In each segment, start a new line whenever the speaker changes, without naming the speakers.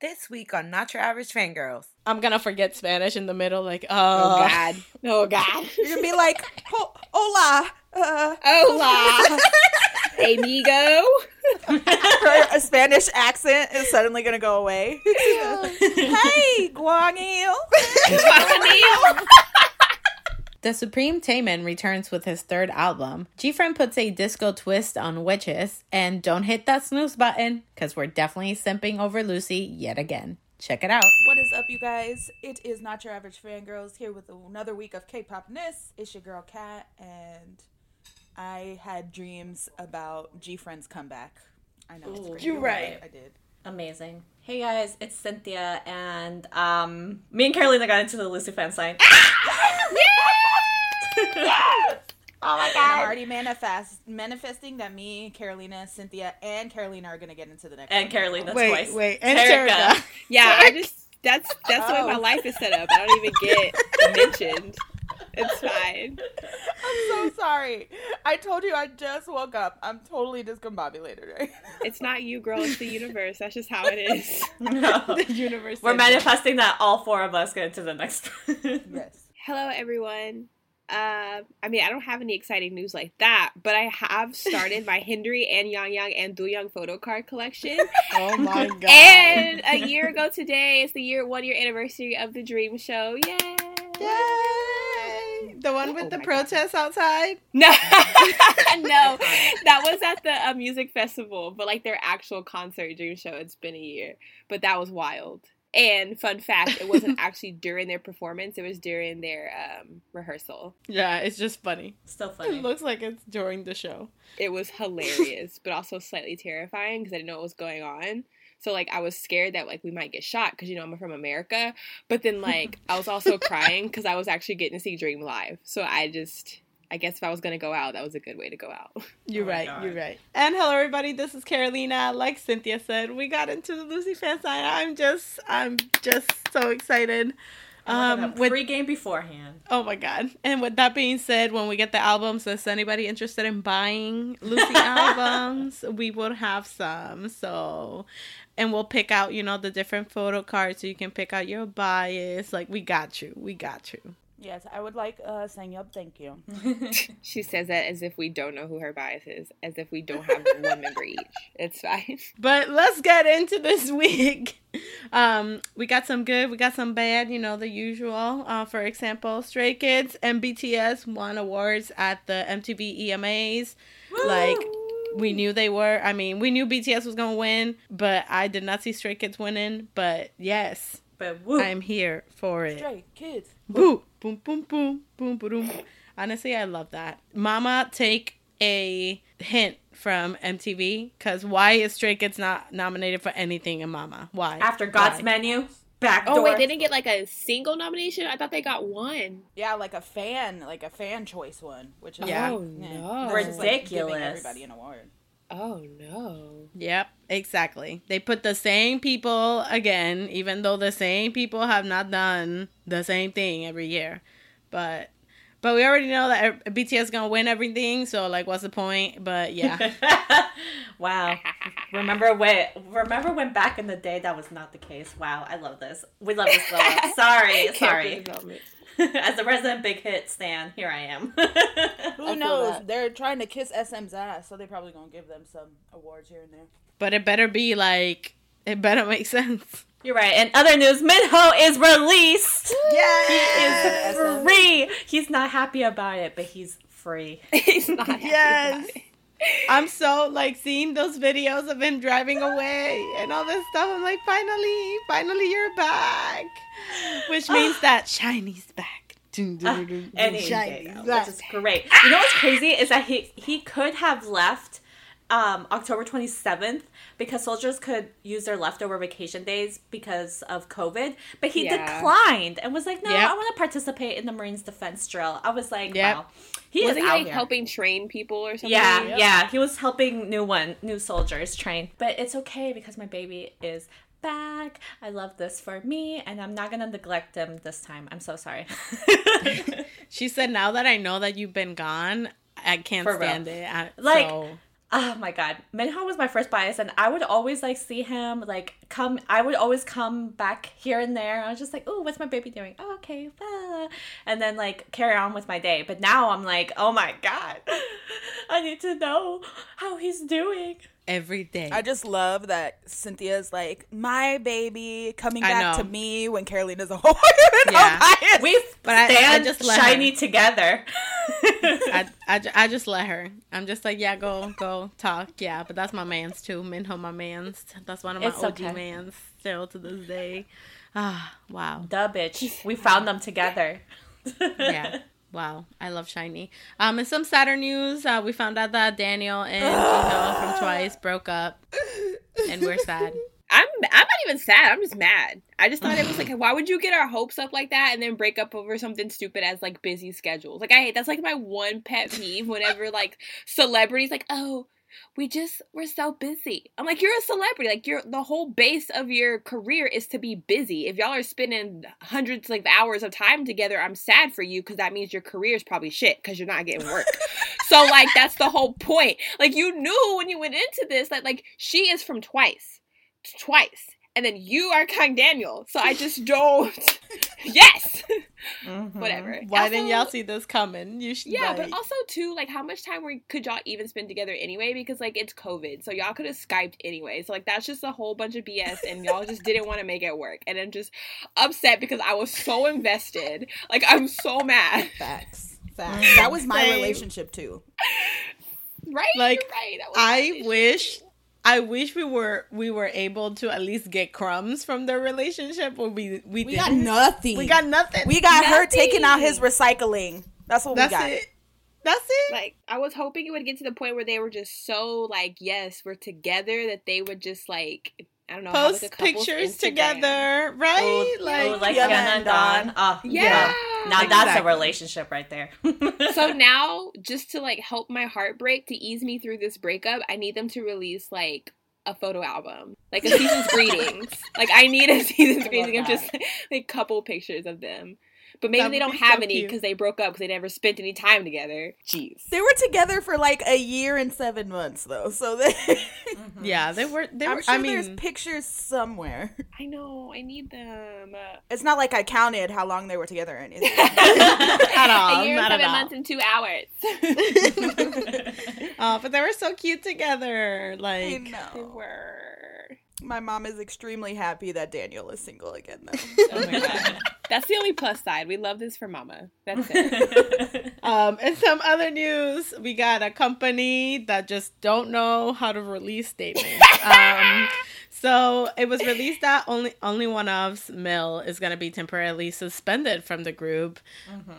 This week on Not Your Average Fangirls.
I'm gonna forget Spanish in the middle, like, uh,
Oh God. Oh God.
You're gonna be like, Ho- hola. Uh,
Hola. Amigo.
her Spanish accent is suddenly gonna go away. hey, Guanil. The Supreme Taemin returns with his third album. G-Friend puts a disco twist on witches, and don't hit that snooze button, because we're definitely simping over Lucy yet again. Check it out.
What is up, you guys? It is Not Your Average Fangirls here with another week of K-pop-ness. It's your girl Kat, and I had dreams about G-Friend's comeback. I know it's
Ooh.
great.
You right.
I did.
Amazing. Hey guys, it's Cynthia, and um, me and Carolina got into the Lucy fan sign. oh my
And I'm
god!
already manifest manifesting that me, Carolina, Cynthia, and Carolina are gonna get into the next.
And
one.
Carolina
Wait,
twice.
wait, and
Terica.
Terica.
Yeah, I just that's that's the way
Oh.
my life is set up. I don't even get mentioned. It's fine.
I'm so sorry. I told you I just woke up. I'm totally discombobulated right
It's not you, girl. It's the universe. That's just how it is.
No.
The universe.
We're
said
manifesting that all four of us get into the next one.
Yes.
Hello, everyone. Uh, I mean, I don't have any exciting news like that, but I have started my Hendery and Yang Yang and Doyoung photo card collection.
Oh my god.
and a year ago today is the year one year anniversary of the Dream Show. Yay!
Yay! The one with
Oh
the
my God.
protests outside.
No, no, that was at the uh, music festival, but like their actual concert dream show. It's been a year, but that was wild. And fun fact, it wasn't actually during their performance; it was during their um, rehearsal.
Yeah, it's just funny.
Still funny.
It looks like it's during the show.
It was hilarious, but also slightly terrifying because I didn't know what was going on. So like I was scared that like we might get shot because you know I'm from America, but then like I was also crying because I was actually getting to see Dream live. So I just, I guess if I was gonna go out, that was a good way to go out.
You're
Oh
right.
God.
You're right. And hello, everybody. This is Carolina. Like Cynthia said, we got into the Lucy fan sign. I'm just, I'm just so excited.
Um,
with
pre-game beforehand.
oh my god. And with that being said, when we get the albums, is anybody interested in buying Lucy albums? We will have some. So, and we'll pick out, you know, the different photo cards so you can pick out your bias. Like we got you. We got you.
Yes, I would like uh saying up. Thank you.
She says that as if we don't know who her bias is, as if we don't have one member each. It's fine.
But let's get into this week. Um, we got some good, we got some bad, you know, the usual. Uh, for example, Stray Kids and BTS won awards at the MTV EMAs. Like, we knew they were. I mean, we knew BTS was going to win, but I did not see Stray Kids winning. But yes,
But woo.
I'm here for it.
Stray kids.
Boo, boom, boom, boom, boom, boom. Honestly, I love that. Mama, take a hint from MTV because why is Stray Kids not nominated for anything in Mama? Why?
After God's
Why?
menu, back
Oh wait, they didn't get like a single nomination. I thought they got one.
Yeah, like a fan, like a fan choice one, which is
Yeah.
Oh,
yeah,
no.
that's just, like, giving
Ridiculous.
everybody an award.
Oh no.
Yep, exactly. They put the same people again, even though the same people have not done the same thing every year. But but we already know that BTS is gonna win everything, so like, what's the point? But yeah,
wow. Remember when? Remember when back in the day that was not the case? Wow, I love this. We love this. Love. Sorry, sorry. As a resident big hit stan, here I am.
Who
feel
knows?
that.
They're trying to kiss SM's ass, so they're probably gonna give them some awards here and there.
but it better be like it better make sense.
You're right. And other news, Minho is released.
Yeah,
He is free. He's not happy about it, but he's free.
He's not happy
Yes.
about it.
I'm so like seeing those videos of him driving away and all this stuff. I'm like, finally, finally, you're back, which means that SHINee's back. Dun,
And he SHINee's
back.
which is great. You know what's crazy is that he he could have left um, October 27th because soldiers could use their leftover vacation days because of COVID, but he
Yeah.
declined and was like, "No,
Yep.
I want to participate in the Marines defense drill." I was like,
Yep.
"Wow, he
Was
is
he
out
like
here."
helping train people or something?
Yeah,
Yep.
yeah, he was helping new one, new soldiers train. But it's okay because my baby is back. I love this for me, and I'm not gonna neglect him this time. I'm so sorry.
She said, "Now that I know that you've been gone, I can't
For real.
stand it." I,
Like,
so,
oh my god. Minho was my first bias and i would always like see him like come i would always come back here and there i was just like oh what's my baby doing? Oh, okay and then like carry on with my day. But now i'm like oh my god. I need to know how he's doing
every day.
I just love that Cynthia's like my baby coming
I
back to me when Carolina's a whole
Yeah.
bias.
we
But I- I
stand
just let
SHINee
her.
together
I, I, I just let her. I'm just like, yeah, go, go, talk. Yeah, but that's my man's too. Minho, my man's. That's one of my
It's
OG
okay.
mans still to this day. Ah, wow.
Duh, bitch. We found them together.
Yeah. Wow, I love SHINee. Um, in some sadder news, uh, we found out that Daniel and Jihyo from Twice broke up, and we're sad.
I'm I'm not even sad. I'm just mad. I just thought it was like, why would you get our hopes up like that and then break up over something stupid as like busy schedules? Like I hate that's like my one pet peeve. Whenever like celebrities like, oh, we just we're so busy. I'm like, you're a celebrity. Like you're the whole base of your career is to be busy. If y'all are spending hundreds like hours of time together, I'm sad for you because that means your career is probably shit because you're not getting work. so like that's the whole point. Like you knew when you went into this that like she is from twice twice. And then you are Kang Daniel. So I just don't. yes!
Mm-hmm.
Whatever.
Why didn't y'all see this coming? You should.
Yeah,
like,
but also, too, like, how much time were, could y'all even spend together anyway? Because, like, it's COVID. So y'all could have Skyped anyway. So, like, that's just a whole bunch of BS. And y'all just didn't want to make it work. And I'm just upset because I was so invested. Like, I'm so mad.
Facts. Facts. That was my
Same.
relationship too.
Right?
Like,
right. That was my
I
relationship.
Wish. I wish we were we were able to at least get crumbs from their relationship, but we we,
We got nothing.
We got nothing.
We got her taking out his recycling. That's what
That's
we got.
it. That's it.
Like I was hoping it would get to the point where they were just so like, yes, we're together that they would just like I don't know,
Post
like, a
pictures
Instagram.
together, right?
Oh,
like,
oh, like
Hyuna
Hyuna
and
and Oh,
Yeah.
Now that's a relationship right there.
So now, just to like help my heartbreak to ease me through this breakup, I need them to release like a photo album, like a season's greetings. Like I need a season's
I
greetings of
love
just like couple pictures of them. But maybe
That
they don't
be
have
so
any because they broke up because they never spent any time together. Jeez.
They were together for like a year and seven months though, so they, mm-hmm.
yeah, they were. They
I'm
were.
sure
I mean,
there's pictures somewhere.
I know. I need them.
It's not like I counted how long they were together or anything.
at all.
a year and
not at
seven months and two hours.
Oh, but they were so cute together.
I
Like,
they were.
My mom is extremely happy that Daniel is single again though.
Oh my god. That's the only plus side. We love this for Mama. That's it.
um, in some other news, we got a company that just don't know how to release statements. um, so it was released that only OnlyOneOf Mill is going to be temporarily suspended from the group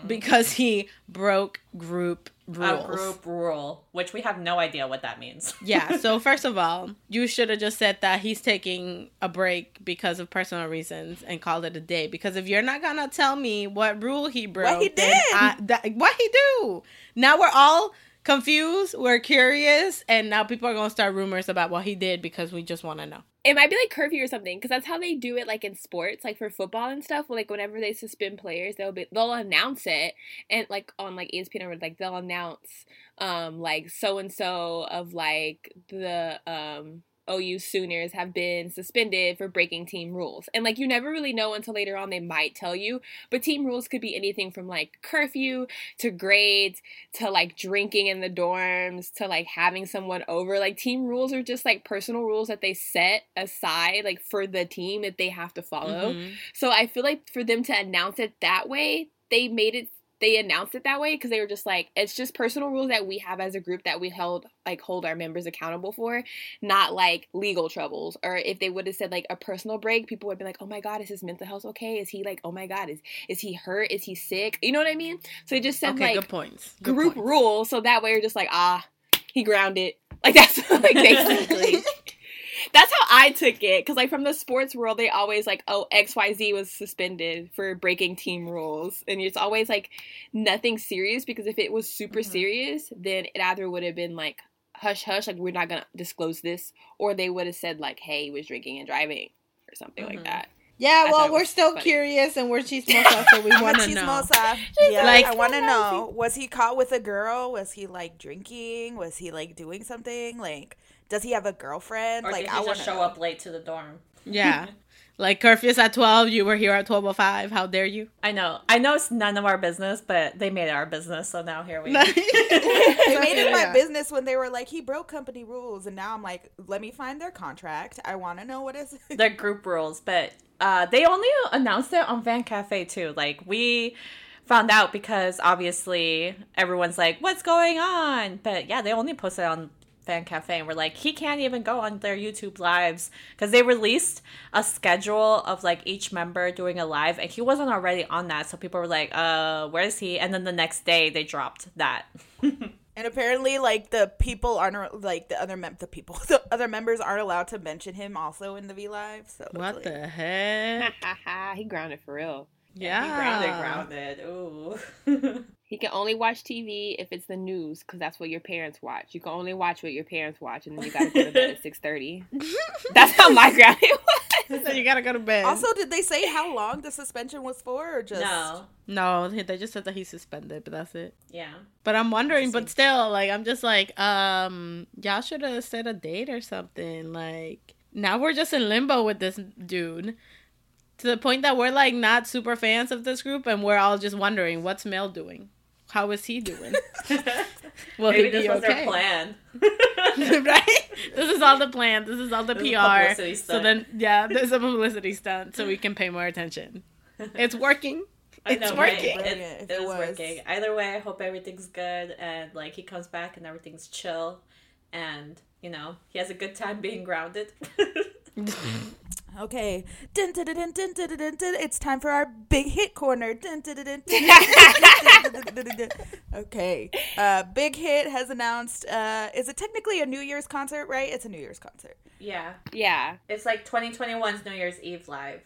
because he broke group rules.
a group rule, which we have no idea what that means.
yeah. So first of all, you should have just said that he's taking a break because of personal reasons and called it a day. Because if you're not gonna tell me what rule he broke,
what
he
did.
I- that- what he do? Now we're all confused. We're curious, and now people are gonna start rumors about what he did because we just want to know.
It might be like curfew or something because that's how they do it, like in sports, like for football and stuff. Like whenever they suspend players, they'll be they'll announce it and like on like ESPN or like they'll announce um like so and so of like the um OU Sooners have been suspended for breaking team rules. And like you never really know until later on they might tell you. But team rules could be anything from like curfew to grades to like drinking in the dorms to like having someone over. Like team rules are just like personal rules that they set aside like for the team that they have to follow.
Mhm.
So I feel like for them to announce it that way, they made it they announced it that way because they were just like it's just personal rules that we have as a group that we held like hold our members accountable for not like legal troubles. Or if they would have said like a personal break people would be like oh my god is his mental health okay? Is he like oh my god is is he hurt? Is he sick? You know what i mean? So they just said
Okay,
like
good points. Good
group
points.
rule so that way you're just like ah he grounded. Like that's like basically that's how i took it because like from the sports world they always like oh xyz was suspended for breaking team rules and it's always like nothing serious because if it was super
Mhm.
serious then it either would have been like hush hush like we're not gonna disclose this or they would have said like hey he was drinking and driving or something like
Mhm.
that
Yeah,
I
well, we're still
funny.
curious and we're chismosa, so we want to know.
Chismosa. Yeah,
Like-
I want to know. Was he caught with a girl? Was he like drinking? Was he like doing something? Like, does he have a girlfriend?
Or
like,
did
I
he
want
just show
know.
up late to the dorm?
Yeah. Like curfew's at 12, you were here at 12:05. How dare you?
I know. I know it's none of our business, but they made it our business, so now here we
They made it my
Yeah.
business when they were like, he broke company rules, and now I'm like, let me find their contract. I want to know what is.
They're group rules, but uh, they only announced it on Fan Cafe too. Like we found out because obviously everyone's like, "What's going on?" But yeah, they only posted on Fan Cafe, and we're like, he can't even go on their YouTube lives because they released a schedule of like each member doing a live, and he wasn't already on that. So people were like, "Uh, where is he?" And then the next day they dropped that.
And apparently, like the people aren't like the other mem- the people the other members aren't allowed to mention him also in the V Live. So
What
like-
the heck?
he grounded for real.
Yeah.
grounded, grounded. Ooh.
He can only watch TV if it's the news, because that's what your parents watch. You can only watch what your parents watch, and then you gotta go to bed at six thirty. That's how my grounding was.
So you gotta go to bed.
Also, did they say how long the suspension was for, or just
no.
no, they just said that he's suspended, but that's it.
Yeah.
But I'm wondering, but still, like, I'm just like, um, y'all should have set a date or something. Like, now we're just in limbo with this dude to the point that we're like not super fans of this group, and we're all just wondering, what's Mel doing? How is he doing? Will
Maybe
he
this
be
was
okay?
their plan.
right? This is all the plan. This is all the
This is a
PR.
publicity
So then, yeah, there's a publicity stunt so we can pay more attention. It's working.
I
It's
know, right?
working.
It,
Brilliant,
it
it
is
was.
working. Either way, I hope everything's good and like he comes back and everything's chill, and you know he has a good time being grounded
okay. It's time for our big hit corner. okay. Uh, big Hit has announced uh, is it technically a New Year's concert, right? It's a New Year's concert.
Yeah.
Yeah.
It's like 2021's New Year's Eve live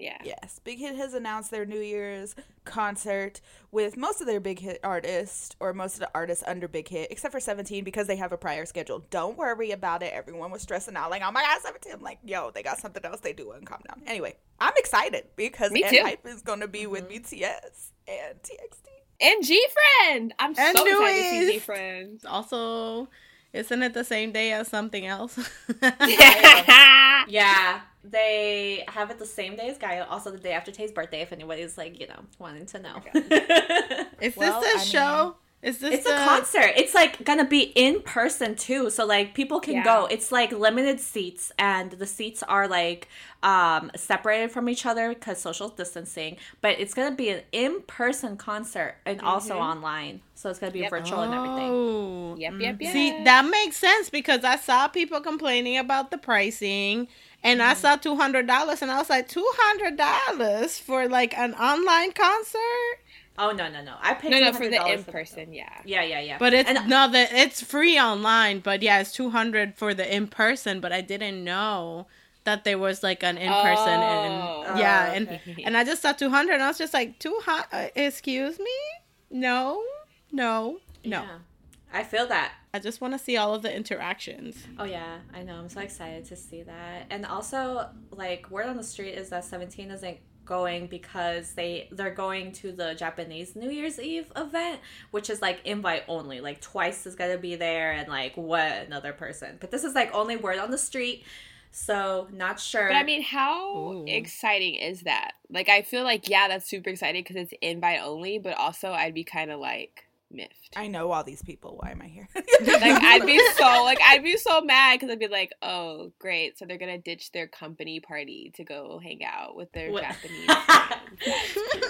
yeah.
Yes, Big Hit has announced their New Year's concert with most of their Big Hit artists, or most of the artists under Big Hit, except for 17 because they have a prior schedule. Don't worry about it. Everyone was stressing out, like, oh my god, 17. I'm like, yo, they got something else they do and calm down. Anyway, I'm excited because
Me too.
Hype is going to be with mm-hmm. BTS and TXT.
And G Friend, I'm
And
so excited to see
Louis.
G Friend.
Also, isn't it the same day as something else?
yeah. Yeah, they have it the same day as Gaia, also the day after Tay's birthday. If anybody's like, you know, wanting to know.
Is
Well,
this a
I
show? Is this
It's a concert. It's like gonna be in person too, so like people can
Yeah.
go. It's like limited seats, and the seats are like um separated from each other because social distancing. But it's gonna be an in person concert and also online, so it's gonna be
Yep.
virtual and everything.
Oh.
Yep, yep, yep.
See, that makes sense because I saw people complaining about the pricing and I saw $200 and I was like, $200 for like an online concert?
Oh no no no! I paid
no, no, for the in person, yeah.
Yeah yeah yeah.
But it's
and
no, that it's free online, but yeah, it's 200 for the in person, but I didn't know that there was like an in person
Oh.
and yeah,
Oh,
and and I just saw 200 and I was just like, 200 uh, excuse me? No. No. No.
yeah. I feel that.
I just want to see all of the interactions.
Oh yeah, I know. I'm so excited to see that. And also, like word on the street is that 17 isn't going because they they're going to the Japanese New Year's Eve event, which is like invite only. Like twice is gonna be there, and like what another person. But this is like only word on the street, so not sure.
But I mean, how
Ooh.
exciting is that? Like, I feel like, yeah, that's super exciting because it's invite only, but also I'd be kind of like miffed.
I know all these people. Why am I here?
like, I'd be so, like, I'd be so mad because I'd be like, oh, great. So they're going to ditch their company party to go hang out with their
What-
Japanese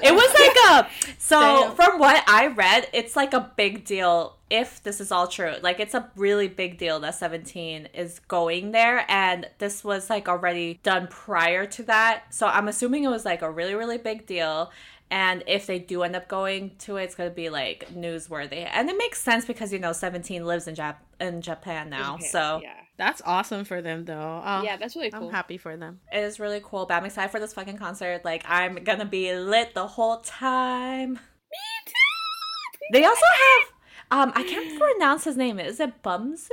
it was like a so
Damn.
from what I read, it's like a big deal if this is all true. Like it's a really big deal that 17 is going there and this was like already done prior to that. So I'm assuming it was like a really really big deal. And if they do end up going to it, it's going to be like newsworthy. And it makes sense because you know 17 lives in Jap- in Japan now.
Okay,
So
yeah.
That's awesome for them, though. Oh,
Yeah, that's really cool.
I'm happy for them.
it is really cool. But I'm excited for this fucking concert. Like I'm going to be lit the whole time.
Me too.
They also have um I can't pronounce his name. Is it Bumsu?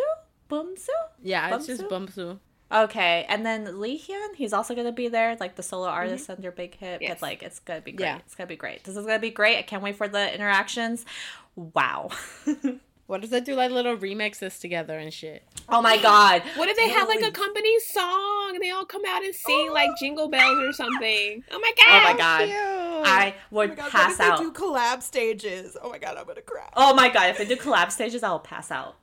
Bumsu?
Yeah, it's just
Bumsu? Okay, and then Lee Hyun, he's also gonna be there, like the solo mm-hmm. artist under Big Hit.
Yes.
But like, it's gonna be great.
Yeah.
It's gonna be great. This is gonna be great. I can't wait for the interactions. Wow.
What if they do like little remixes together and shit?
Oh my god.
What if they have like a company song and they all come out and sing like Jingle Bells or something? Oh my god!
Oh my god.
Cute.
I
Oh
would
my God,
pass
what if
out.
they do collab stages? Oh my god, I'm gonna cry.
Oh my god, if they do collab stages, I will pass out.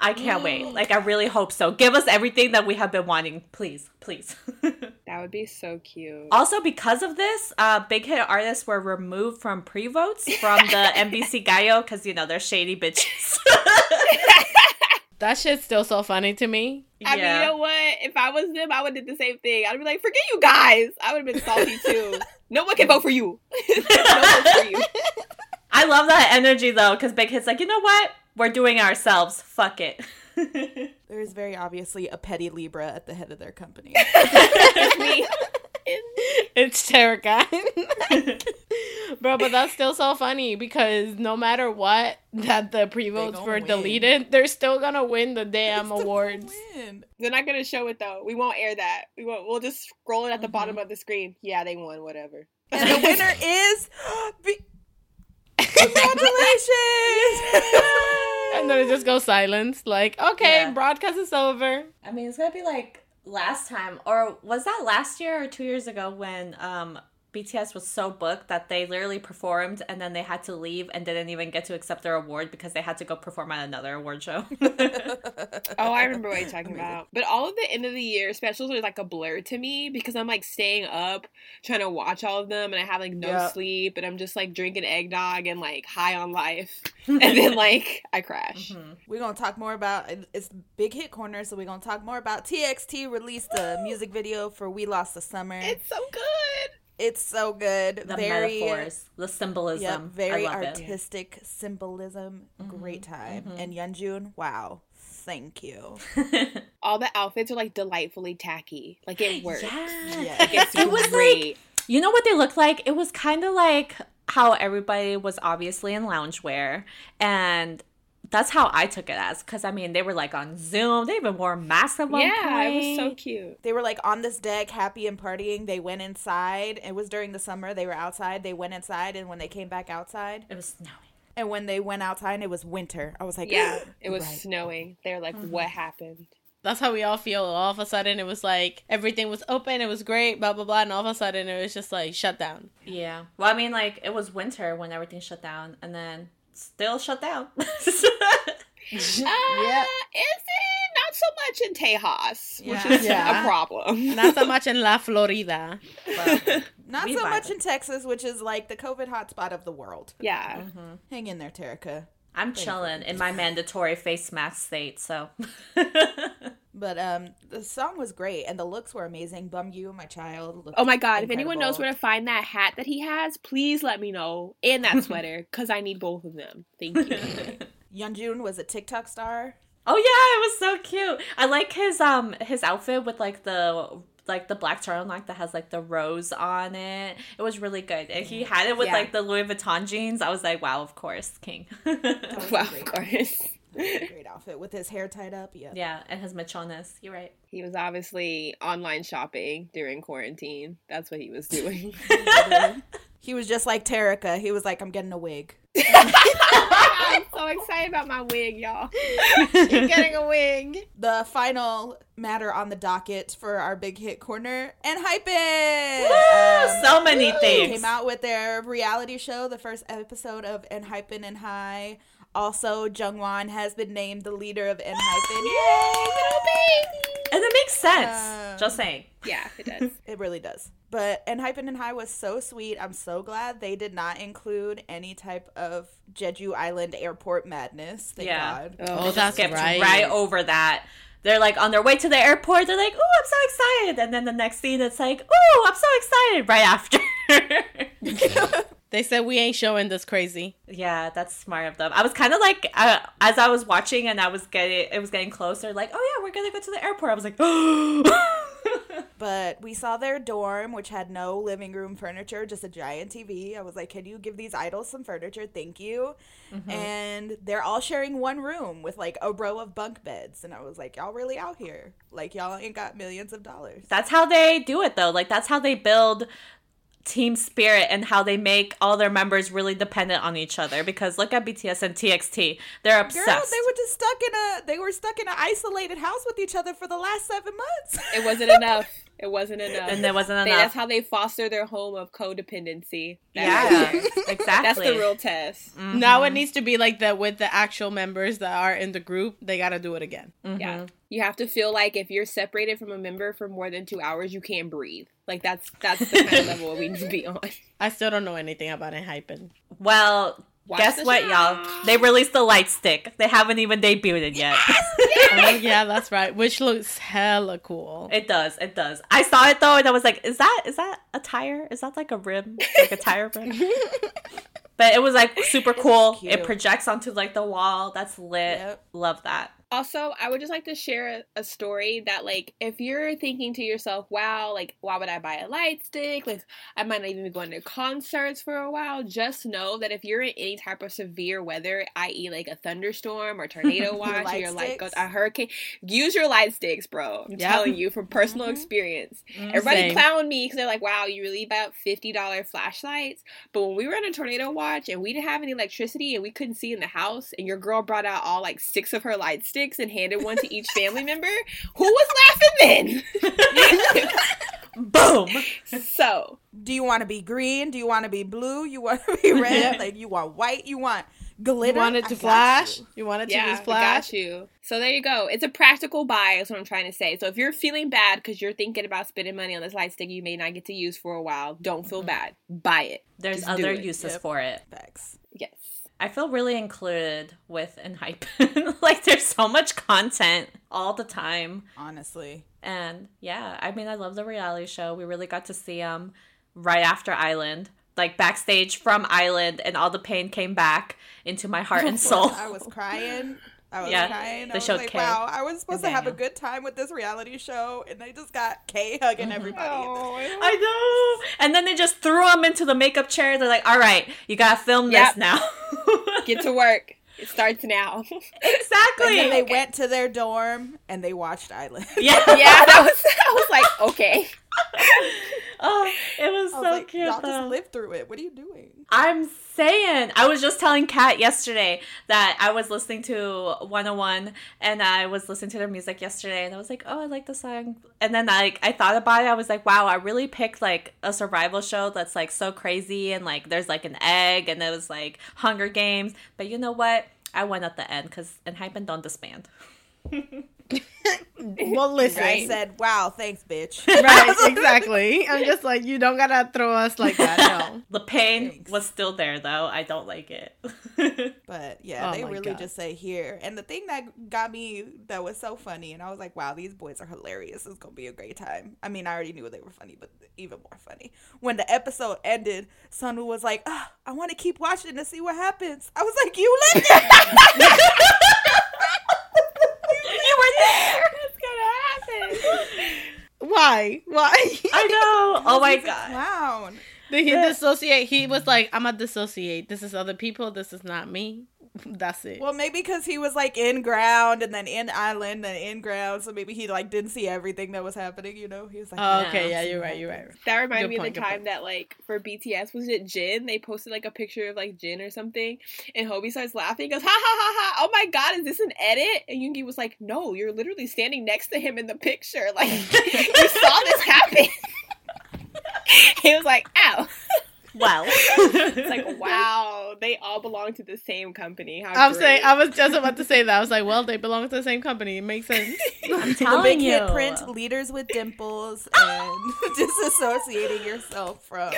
I can't wait. Like I really hope so. Give us everything that we have been wanting, please, please.
That would be so cute.
also, because of this, uh, big hit artists were removed from pre-votes from the NBC Gallo because you know they're shady bitches.
That shit's still so funny to me.
I mean, you know what? If I was them, I would have did the same thing. I'd be like, forget you guys. I would have been salty too. no one can vote for you. no vote for you.
I love that energy though, because Big Hit's like, you know what? We're doing ourselves. Fuck it.
There is very obviously a petty Libra at the head of their company.
It's me.
Terrifying. Bro, but that's still so funny because no matter what that the pre-votes were
win.
deleted, they're still gonna win the damn awards.
Win.
They're not gonna show it though. We won't air that. We won't. We'll just scroll it at the bottom mm-hmm. of the screen. Yeah, they won. Whatever.
And the winner is. Be- Congratulations!
And then it just goes silence. Like, okay,
Yeah.
broadcast is over.
I mean, it's gonna be like last time, or was that last year or two years ago when um BTS was so booked that they literally performed and then they had to leave and didn't even get to accept their award because they had to go perform at another award show.
Oh, I remember what you're talking about. But all of the end of the year specials are like a blur to me because I'm like staying up trying to watch all of them and I have like no
Yeah.
sleep and I'm just like drinking eggnog and like high on life. And then like I crash. Mm-hmm.
We're gonna talk more about it's big hit corner, so we're gonna talk more about TXT released a music video for "We Lost the Summer."
It's so good.
It's so good,
the
very
metaphors, the symbolism.
Yep, very
I love it.
artistic symbolism. Great mm-hmm, time. Mm-hmm. And Yeonjun, wow, thank you.
All the outfits are like delightfully tacky. Like it works.
Yeah.
Yeah.
Like it's
It was
great.
You know what they look like? It was kind of like how everybody was obviously in loungewear, and that's how I took it as. Because I mean, they were like on Zoom. They even wore masks at one
yeah,
point.
it was so cute.
They were like on this deck, happy and partying. They went inside. It was during the summer. They were outside. They went inside, and when they came back outside,
It was snowing.
and when they went outside, it was winter. I was like,
Yeah, it was
Right.
snowing. They're like, mm-hmm. what happened?
That's how we all feel. All of a sudden, it was like everything was open, it was great, blah blah blah, and all of a sudden, it was just like shut down.
Yeah. Well, I mean, like it was winter when everything shut down, and then still shut down.
Uh, Is it not so much in Tejas,
Yeah.
which is
Yeah.
a problem.
Not so much in La Florida.
But
Not so much
it.
in Texas, which is like the COVID hotspot of the world.
yeah,
Hang in there, Terica.
I'm chilling in my mandatory face mask state, so.
But um, the song was great, and the looks were amazing. Beomgyu, my child.
Oh my god, if anyone knows where to find that hat that he has, please let me know. And that sweater, because I need both of them. Thank you.
Yeonjun was a TikTok star.
Oh yeah, it was so cute. I like his um his outfit with like the like the black turtleneck that has like the rose on it. It was really good. And he had it with
Yeah.
like the Louis Vuitton jeans. I was like, wow, of course, king.
wow, of course.
Great outfit with his hair tied up. Yeah.
yeah, and his machonas. You're right.
He was obviously online shopping during quarantine. That's what he was doing.
He was just like Terica. He was like, I'm getting a wig.
I'm so excited about my wig, y'all.
You're getting a wig.
The final matter on the docket for our big hit corner Enhypen.
Woo! Um, so many
They
things.
came out with their reality show, the first episode of Enhypen and High. Also, Jungwon has been named the leader of Enhypen. Yay, little baby!
And it makes sense.
Um,
Just saying.
Yeah, it does.
It really does. But Enhypen and High was so sweet. I'm so glad they did not include any type of Jeju Island airport madness. Thank
Yeah.
God.
Oh,
Just
that's
skipped
right.
right over that. They're like on their way to the airport. They're like, "Oh, I'm so excited!" And then the next scene, it's like, "Oh, I'm so excited!" Right after.
They said we ain't showing this crazy.
Yeah, that's smart of them. I was kind of like, uh, as I was watching and I was getting, it was getting closer. Like, oh yeah, we're gonna go to the airport. I was like,
But we saw their dorm, which had no living room furniture, just a giant TV. I was like, "Can you give these idols some furniture? Thank you."
Mm-hmm.
And they're all sharing one room with like a row of bunk beds, and I was like, "Y'all really out here? Like y'all ain't got millions of dollars."
That's how they do it though. Like that's how they build team spirit and how they make all their members really dependent on each other because look at BTS and TXT. They're obsessed.
Girl, they were just stuck in a they were stuck in an isolated house with each other for the last seven months.
It wasn't enough. It wasn't enough.
and there wasn't
They-
enough.
that's how they foster their home of codependency. That
yeah,
right
exactly.
That's the real test. Mm-hmm.
Now it needs to be like that with the actual members that are in the group. They got to do it again. Mm-hmm.
Yeah. You have to feel like if you're separated from a member for more than two hours, you can't breathe. Like that's that's the kind of level we need to be on.
I still don't know anything about Enhypen.
Well,
Watch
guess what,
show.
y'all? They released the light stick. They haven't even debuted it yet.
oh yeah, that's right. Which looks hella cool.
It does. It does. I saw it though, and I was like, "Is that is that a tire? Is that like a rim, like a tire rim?" but it was like super cool. It projects onto like the wall. That's lit.
Yep.
Love that.
Also, I would just like to share a story that, like, if you're thinking to yourself, wow, like, why would I buy a light stick? Like, I might not even be going to concerts for a while. Just know that if you're in any type of severe weather, i.e., like a thunderstorm or tornado watch, or
light
your light goes a hurricane, use your light sticks, bro. I'm
Yep.
telling you from personal
Mhm.
experience. Everybody
Same.
clown me because they're like, wow, you really bought $50 flashlights. But when we were in a tornado watch and we didn't have any electricity and we couldn't see in the house, and your girl brought out all like six of her light sticks and handed one to each family member, who was laughing then?
Boom.
so,
Do you want to be green? Do you want to be blue? You want to be red?
Yeah.
Like you want white? You want glitter?
You want it to
got
flash?
you.
You want it to
yeah,
just
I
flash?
got you. So there you go. It's a practical buy, is what I'm trying to say. So if you're feeling bad because you're thinking about spending money on this light stick you may not get to use for a while, don't feel mm-hmm. bad. Buy it.
There's
Just
other
it.
uses
Yep.
for it.
Facts.
Yes.
I feel really included with and hype. like there's so much content all the time.
Honestly,
And yeah, I mean, I love the reality show. We really got to see them right after Island, like backstage from Island, and all the pain came back into my heart oh, and soul.
I was crying. I was
Yeah,
crying.
they
I was
showed
like,
Kay
wow, I was supposed to have a good time with this reality show, and they just got K hugging mm-hmm. everybody.
Oh, I know. And then they just threw him into the makeup chair. They're like, all right, you gotta film
Yep.
this now.
Get to work. It starts now.
exactly.
And then they went to their dorm and they watched Island.
yeah.
yeah, that was I was like, okay.
Oh, it was
I
so
was like,
cute.
y'all
though.
just lived through it. What are you doing?
I'm saying, I was just telling Kat yesterday that I was listening to 101 and I was listening to their music yesterday and I was like, oh, I like the song. And then like I thought about it, I was like, wow, I really picked like a survival show that's like so crazy and like there's like an egg and it was like Hunger Games. But you know what? I went at the end because Enhypen don't disband.
Well, listen.
I said, wow, thanks, bitch.
right, exactly. I'm just like, you don't gotta throw us like that. No.
The pain
Thanks.
was still there though. I don't like it.
But yeah,
Oh
they really
God.
just say here. And the thing that got me that was so funny, and I was like, wow, these boys are hilarious. It's gonna be a great time. I mean, I already knew they were funny, but even more funny. When the episode ended, Sunoo was like, ah, I want to keep watching to see what happens. I was like, you lived it.
you were there.
What's gonna happen?
Why? Why?
I know. Oh my god.
clown.
Did he dissociate? He was like, I'm gonna dissociate. This is other people. This is not me. That's it.
Well, maybe because he was like in ground and then in island and in ground, so maybe he like didn't see everything that was happening. You know, he was like,
Oh, okay, yeah, you're right. You're right.
That reminded
Good
me
point,
of the time
point.
that like for BTS was it Jin? They posted like a picture of like Jin or something, and Hobi starts laughing. He goes, "Ha ha ha ha! Oh my god, is this an edit?" And Yoongi was like, "No, you're literally standing next to him in the picture. Like you saw this happen." he was like, "Ow!"
Well.
It's like, wow, they all belong to the same company. How
I'm
great.
saying I was just about to say that. I was like, well, they belong to the same company. It makes sense.
I'm
the
telling
big
you.
hit print leaders with dimples and disassociating yourself from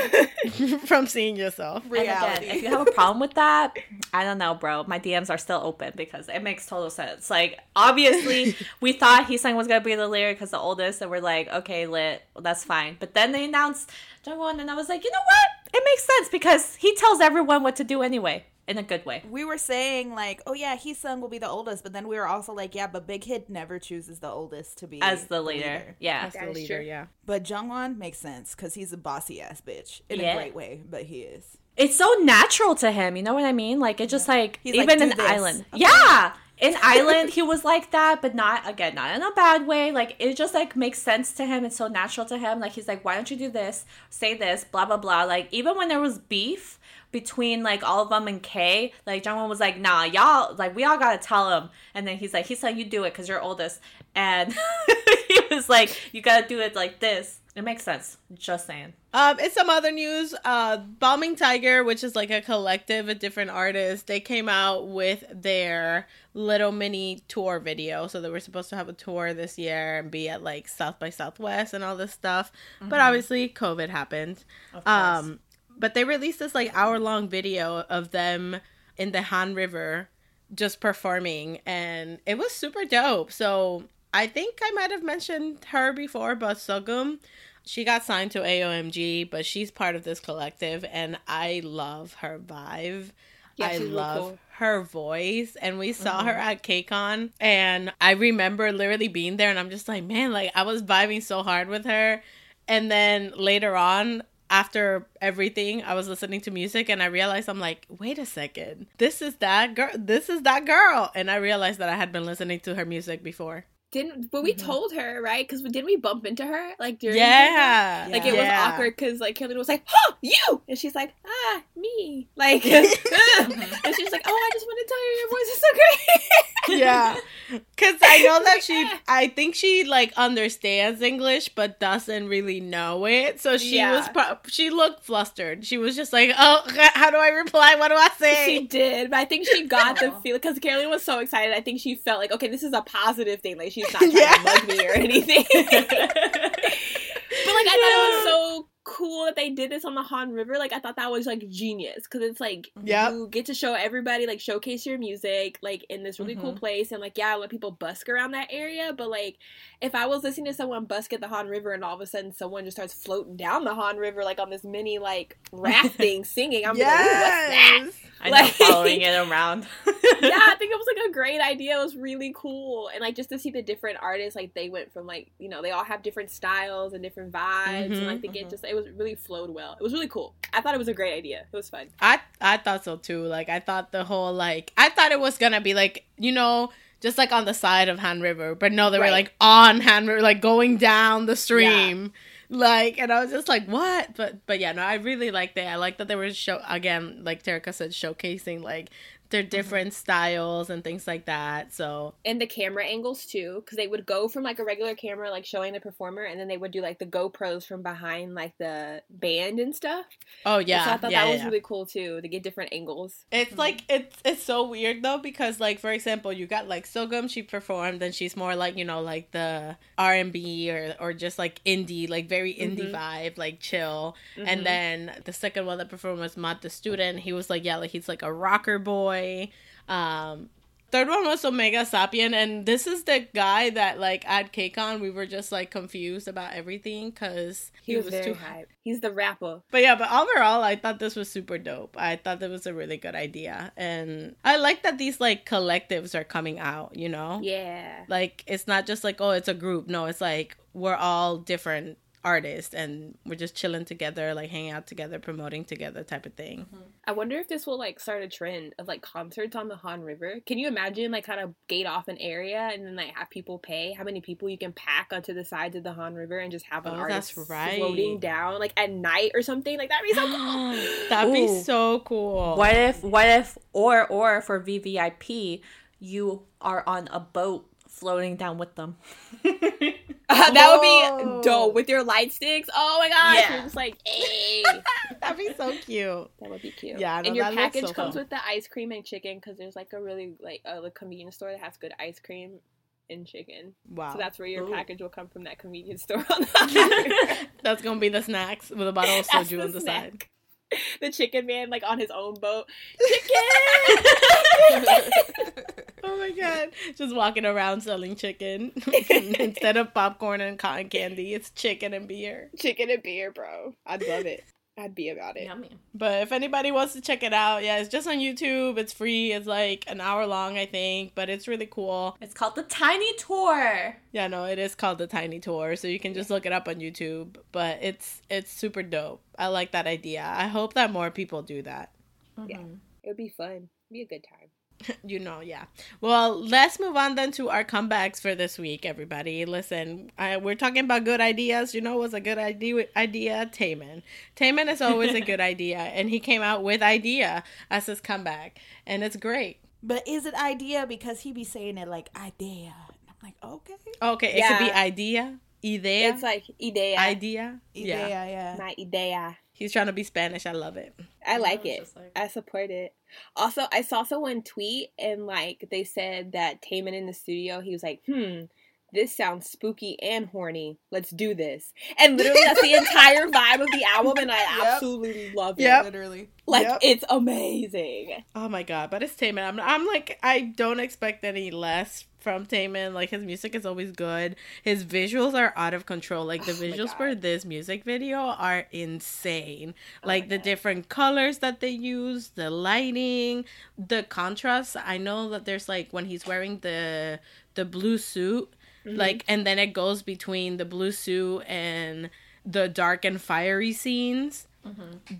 From seeing yourself.
And again, if you have a problem with that, I don't know, bro. My DMs are still open because it makes total sense. Like, obviously, we thought Heeseung was gonna be the lyric because the oldest, and we're like, okay, lit, that's fine. But then they announced Jungwon, and I was like, you know what? It makes sense because he tells everyone what to do anyway. in a good way.
We were saying like, oh yeah, Heeseung will be the oldest, but then we were also like, yeah, but Big Hit never chooses the oldest to be
as the leader. Yeah,
As
That
the leader,
true.
yeah.
But Jungwon makes sense because he's a bossy ass bitch in
Yeah.
a great way, but he is.
it's so natural to him. You know what I mean? Like it just like
He's
even
"Do
in
this."
Island,
Okay.
yeah. In Island, he was like that, but not again, not in a bad way. Like it just like makes sense to him. It's so natural to him. Like he's like, why don't you do this? Say this, blah blah blah. Like even when there was beef between like all of them and Kay, like Jungwon was like, nah, y'all, like we all gotta tell him. And then he's like, he's like, you do it because you're oldest. And he was like, you gotta do it like this. It makes sense. Just saying.
Um, in some other news, uh, Balming Tiger, which is like a collective of different artists, they came out with their little mini tour video. So they were supposed to have a tour this year and be at like South by Southwest and all this stuff. But obviously, COVID happened. Um, but they released this like hour long video of them in the Han River just performing, and it was super dope. So I think I might have mentioned her before, but Sogumm, she got signed to AOMG, but she's part of this collective, and I love her vibe.
Yeah,
I love
cool.
her voice, and we saw her mm-hmm. at KCON, and I remember literally being there, and I'm just like, man, like I was vibing so hard with her, and then later on. After everything, I was listening to music and I realized I'm like, wait a second, this is that girl. This is that girl, and I realized that I had been listening to her music before.
Didn't but we
Mhm.
told her right? Because didn't we bump into her like during?
Yeah,
Like it
Yeah.
was awkward because like Carolina was like, "Huh, you," and she's like, "Ah, me." Like, and she's like, "Oh, I just want to tell you, your voice is so great."
yeah because i know that she i think she like understands english but doesn't really know it so she
Yeah.
was pro- she looked flustered she was just like oh how do i reply what do i say
She did, but I think she got the
Aw.
feel because Carolina was so excited. I think she felt like, okay, this is a positive thing. Like she's not trying
Yeah.
to mug me or anything. But like I thought it was so cool that they did this on the Han River. Like I thought that was like genius because it's like
Yep.
you get to show everybody like showcase your music like in this really cool
Mhm.
place and like yeah, let people busk around that area. But like if I was listening to someone busk at the Han River and all of a sudden someone just starts floating down the Han River like on this mini like raft thing singing, I'm like, "Ooh, what's that?
yes
I know
Like-
following it around.
yeah, I think it was like a great idea. It was really cool, and like just to see the different artists, like they went from like you know they all have different styles and different vibes, and I
Mhm,
think
mhm.
it just it was really flowed well. It was really cool. I thought it was a great idea. It was fun.
i i thought so too like i thought the whole like i thought it was gonna be like you know just like on the side of Han River, but no, they were like on Han River, like going down the stream. Like, and I was just like, what? But, but yeah, no, I really liked it. I like that they were show again, like Terika said, showcasing like their different styles and things like that. So
And the camera angles too, because they would go from like a regular camera, like showing the performer, and then they would do like the GoPros from behind like the band and stuff.
Oh yeah,
so I thought
yeah,
that
yeah,
was
yeah.
really cool too to get different angles.
It's like it's it's so weird though because like for example you got like Sogumm she performed and she's more like you know like the R and B or or just like indie like very indie
Mhm.
vibe like chill
Mhm.
and then the second one that performed was Mudd the student he was like yeah like he's like a rocker boy um third one was Omega Sapien and this is the guy that like at KCON we were just like confused about everything because
he, was, very hype. He's the rapper.
but yeah, but overall, I thought this was super dope. I thought that was a really good idea, and I like that these like collectives are coming out. You know,
Yeah.
like it's not just like oh, it's a group. No, it's like we're all different artists, and we're just chilling together, like hanging out together, promoting together, type of thing. Mm-hmm.
I wonder if this will like start a trend of like concerts on the Han River. Can you imagine like kind of gate off an area and then like have people pay how many people you can pack onto the sides of the Han River and just have an
Oh,
artist
right.
floating down like at night or something like that'd be so cool.
That'd be so cool.
What if what if or or for VVIP you are on a boat floating down with them?
that would be dope with your light sticks. Oh my gosh,
Yeah.
you're just like, hey,
That'd be so cute.
that would be cute.
Yeah, no,
and your package
so
comes
fun.
with the ice cream and chicken because there's like a really like a convenience store that has good ice cream and chicken.
Wow,
So that's where your
Ooh.
package will come from that convenience store on the
that's gonna be the snacks with a bottle of soju on the
snack.
side.
the chicken man like on his own boat. Chicken!
oh my god. Just walking around selling chicken. Instead of popcorn and cotton candy, it's chicken and beer.
chicken and beer, bro. I'd love it. I'd be about it.
Yummy.
But if anybody wants to check it out, yeah, it's just on YouTube. It's free. It's like an hour long, I think, but it's really cool.
It's called the Tiny Tour.
Yeah, no, it is called the Tiny Tour, so you can just look it up on YouTube. But it's it's super dope. I like that idea. I hope that more people do that. Mm-hmm.
Yeah. It would be fun. Be a good time.
you know, yeah. Well, let's move on then to our comebacks for this week, everybody. Listen, I, we're talking about good ideas. You know, what's a good idea? Idea, Taemin. Taemin is always a good idea, and he came out with idea as his comeback, and it's great.
But is it idea because he be saying it like idea? I'm like, okay,
Okay, it could be idea, idea,
It's like idea.
idea.
idea,
Yeah,
yeah.
My idea.
he's trying to be Spanish. I love it.
I like
was
it.
like-
I support it. Also, I saw someone tweet and like they said that Taemin in the studio, he was like, hmm, this sounds spooky and horny. Let's do this. And literally that's the entire vibe of the album and I
Yep.
absolutely love it.
Yep.
Literally.
Like
Yep.
it's amazing.
Oh my god, but it's Taemin. I'm, I'm like, I don't expect any less from Taemin. Like his music is always good. His visuals are out of control. Like the
Oh
visuals for this music video are insane.
Oh
like the
God.
different colors that they use, the lighting, the contrast. I know that there's like when he's wearing the the blue suit,
Mm-hmm.
like, and then it goes between the blue suit and the dark and fiery scenes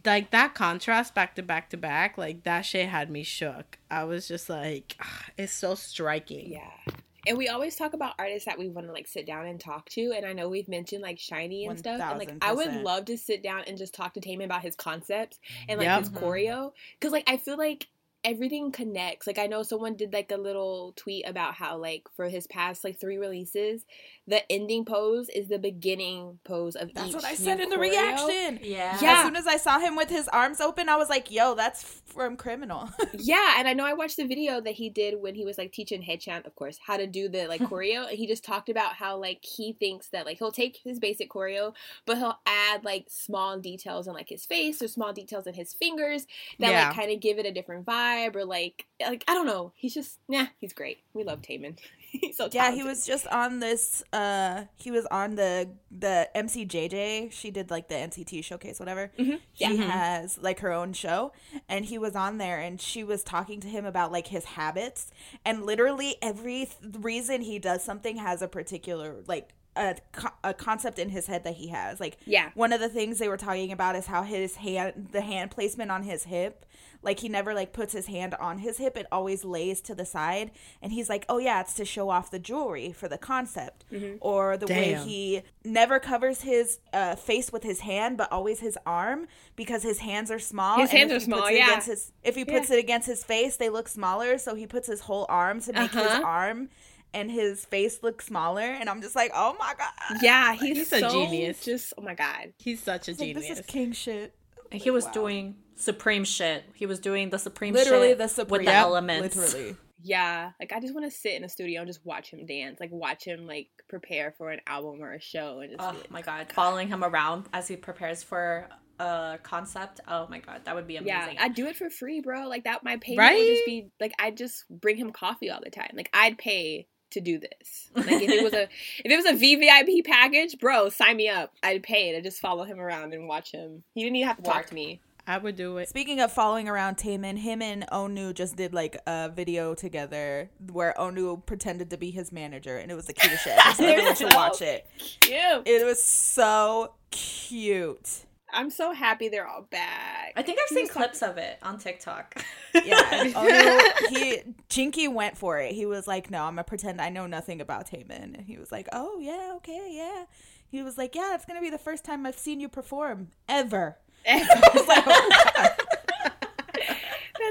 like that contrast back to back to back like that shit had me shook i was just like ah, it's so striking
Yeah. And we always talk about artists that we want to like sit down and talk to. And I know we've mentioned like SHINee and stuff. And like I would love to sit down and just talk to Taemin about his concepts and like
Yep.
his choreo. Cause like I feel like everything connects. Like I know someone did like a little tweet about how like for his past like three releases, the ending pose is the beginning pose of
That's
each
what I
new
said in the
choreo.
reaction.
Yeah.
Yeah.
As soon as I saw him with his arms open, I was like, "Yo, that's from Criminal."
Yeah, and I know I watched the video that he did when he was like teaching Haechan, of course, how to do the like choreo, and he just talked about how like he thinks that like he'll take his basic choreo, but he'll add like small details in like his face or small details in his fingers that
Yeah.
like kind of give it a different vibe or like like I don't know. He's just nah, he's great. We love Taemin. he's so
yeah, he was just on this. uh He was on the the MCJJ. She did like the NCT showcase, whatever.
Mhm.
She
Yeah.
has like her own show, and he was on there, and she was talking to him about like his habits, and literally every th- reason he does something has a particular like. A, a concept in his head that he has. Like
Yeah.
one of the things they were talking about is how his hand the hand placement on his hip like he never like puts his hand on his hip. It always lays to the side. And he's like oh yeah it's to show off the jewelry for the concept. Or the way he never covers his uh, face with his hand but always his arm because his hands are small.
His
and
hands
if
are
he
small,
puts it
yeah.
against his, if he puts it against his face they look smaller. So he puts his whole arm to make his
Uh-huh.
arm and his face looks smaller and i'm just like oh my god
Yeah, he's,
He's a genius.
Just oh my god.
he's such a
It's like,
genius
this is king shit
He was
Wow.
doing supreme shit. He was doing the supreme
literally
shit
the
with
supreme
the elements.
literally
Yeah, like I just want to sit in a studio and just watch him dance, like watch him like prepare for an album or a show, and just
Oh
like,
my god, following him around as he prepares for a concept. Oh my god, that would be amazing.
yeah,
amazing.
I'd do it for free, bro. Like that, my payment would just be like I'd just bring him coffee all the time. Like I'd pay to do this. Like if it was a if it was a VVIP package, bro, sign me up. I'd pay to just follow him around and watch him. He didn't even have to talk to me.
i would do it
Speaking of following around Taemin, him and Onew just did like a video together where Onew pretended to be his manager, and it was the cutest shit. ever. So
They're
everyone should watch it.
Cute.
It was so cute.
I'm so happy they're all back.
I think I've
He
seen
was
clips of it on TikTok.
Yeah, oh, Onew, he Jinki went for it. He was like, "No, I'm gonna pretend I know nothing about Taemin," and he was like, "Oh yeah, okay, yeah." He was like, "Yeah, it's gonna be the first time I've seen you perform ever."
Oh,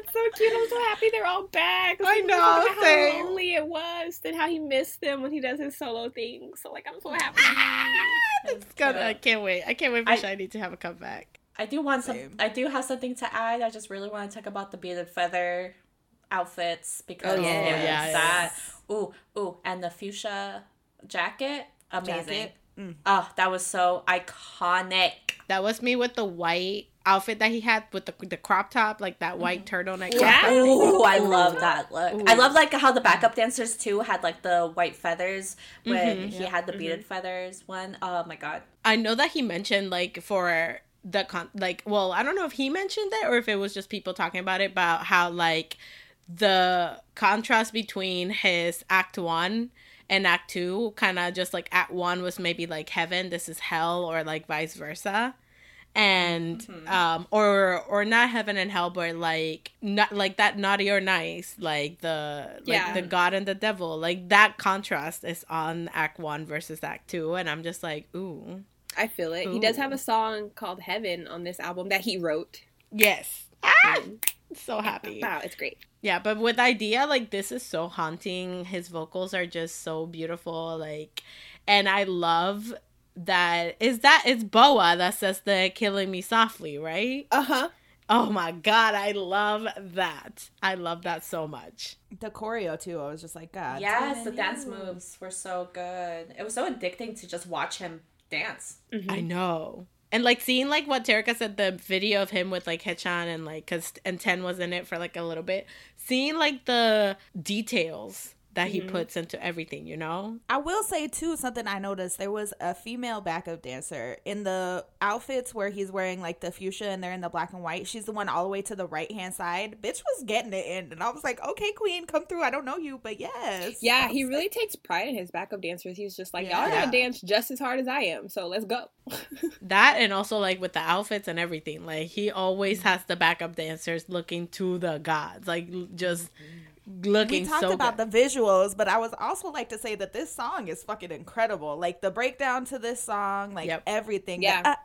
That's so cute. I'm so happy they're all back.
I
Think
know,
how
same.
lonely it was, and how he missed them when he does his solo thing. So like, I'm so happy.
it's gonna, i can't wait i can't wait for
I-
SHINee to have a comeback
I do want some.
Same.
I do have something to add. I just really want to talk about the beaded feather outfits because
Oh, yeah.
yeah,
Yeah,
that. Ooh, ooh, and the fuchsia jacket, amazing.
Jacket. Mm.
Oh, that was so iconic.
that was me with the white outfit that he had with the, the crop top like that white turtleneck
Yeah.
Ooh, I love that look.
Ooh.
I love like how the backup dancers too had like the white feathers when
Mhm.
he had the beaded feathers one. Oh my god.
I know that he mentioned like for the con like well i don't know if he mentioned it or if it was just people talking about it about how like the contrast between his act one and act two kind of just like act one was maybe like heaven this is hell or like vice versa and
Mm-hmm.
um or or not heaven and hell but like not like that naughty or nice like the like
Yeah.
the god and the devil like that contrast is on act one versus act two and i'm just like ooh
I feel it. He does have a song called Heaven on this album that he wrote.
yes ah! So happy
Wow, it's great.
Yeah, but with idea, like this is so haunting. His vocals are just so beautiful. Like, and I love that. Is that it's BoA that says the "Killing Me Softly," right?
Uh huh.
Oh my god, I love that. I love that so much.
The choreo too. I was just like, God.
Yes, the dance moves were so good. It was so addicting to just watch him dance.
Mm-hmm.
I know. And like seeing like what Terika said, the video of him with like Haechan and like cause and Ten was in it for like a little bit. Seeing like the details that he mm-hmm. puts into everything, you know?
I will say too something I noticed. There was a female backup dancer in the outfits where he's wearing like the fuchsia and they're in the black and white. She's the one all the way to the right hand side. Bitch was getting it in, and I was like, okay, queen, come through. I don't know you, but yes.
Yeah, he
was
really takes pride in his backup dancers. He's just like, y'all
Yeah.
gotta dance just as hard as I am, so let's go.
That and also like with the outfits and everything. Like he always mm. has the backup dancers looking to the gods, like l- just looking.
We talked
so
about
good.
the visuals, but I was also like to say that this song is fucking incredible. Like the breakdown to this song, like
yep.
everything.
Yeah.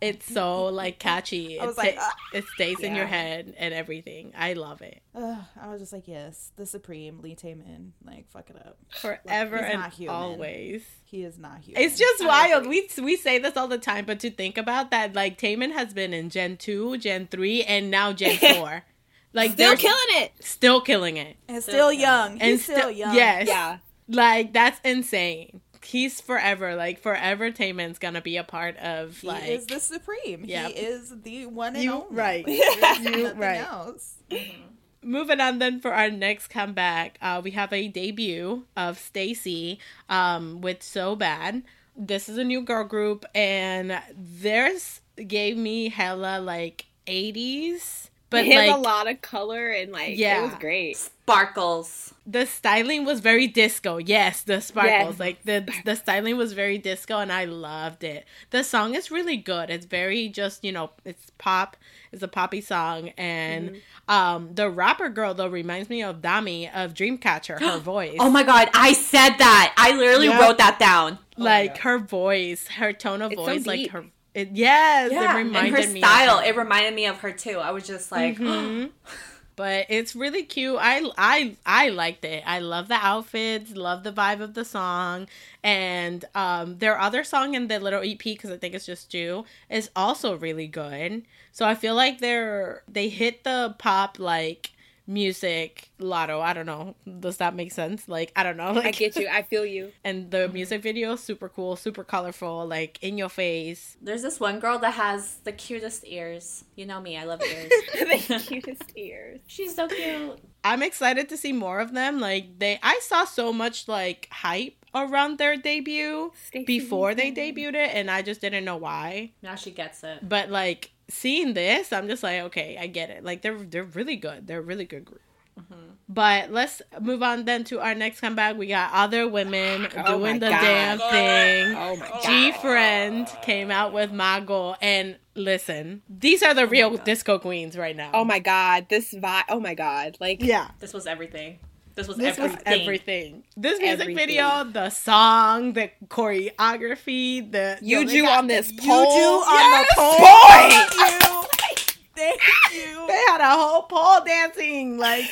It's so like catchy.
I was
it
like,
it stays yeah. in your head and everything. I love it.
I was just like, yes, the supreme Lee Taemin. Like, fuck it up
forever
like,
and
human.
always.
He is not human.
It's just wild. We we say this all the time, but to think about that, like Taemin has been in Gen two, Gen three, and now Gen four. Like
Still
they're
killing it.
still killing it.
and still young. He's
and
still
still
young.
Yes.
Yeah.
Like that's insane. He's forever like forever. Taemin's gonna be a part of
he
like
is the supreme.
Yeah.
He is the one and
You-
only.
right. You-
nothing
right.
else.
moving on then for our next comeback uh we have a debut of STAYC um with so bad this is a new girl group and theirs gave me hella like 80s but
He has
like
a lot of color and like
Yeah.
it was great.
Sparkles.
the styling was very disco yes the sparkles
Yes.
like the the styling was very disco and i loved it the song is really good it's very just you know it's pop it's a poppy song and
Mm-hmm.
um the rapper girl though reminds me of dami of dreamcatcher her voice
Oh my god, I said that. I literally
Yep.
wrote that down.
like her voice her tone of
It's so
voice like her it yes
Yeah,
it
and her
me
style,
of her.
it reminded me of her too. I was just like,
Mhm. but it's really cute. I I I liked it. I love the outfits, love the vibe of the song, and um their other song in the little EP because I think it's just Jew is also really good. So I feel like they're they hit the pop like music lotto. I don't know. Does that make sense? Like I don't know. Like
I get you. I feel you.
And the mhm. music video super cool, super colorful, like in your face.
there's this one girl that has the cutest ears. You know me, I love ears.
the cutest ears.
She's so cute.
I'm excited to see more of them. Like they I saw so much like hype around their debut
STAYC
before they debuted it and I just didn't know why.
Now she gets it.
But like seeing this, I'm just like, okay, I get it. Like they're they're really good. They're a really good group. Mm-hmm. But let's move on then to our next comeback. We got other women
Oh
doing the
God.
damn thing.
Oh my god.
Oh GFRIEND came out with Mago and listen, these are the oh real disco queens right now.
Oh my god. This vibe. Oh my god. Like
yeah.
This was everything. This was
This
everything.
was everything. This music
Everything.
video, the song, the choreography, the
you do on this
Yuju
pole.
on
Yes,
the pole.
boy!
Thank you.
They had a whole pole dancing, like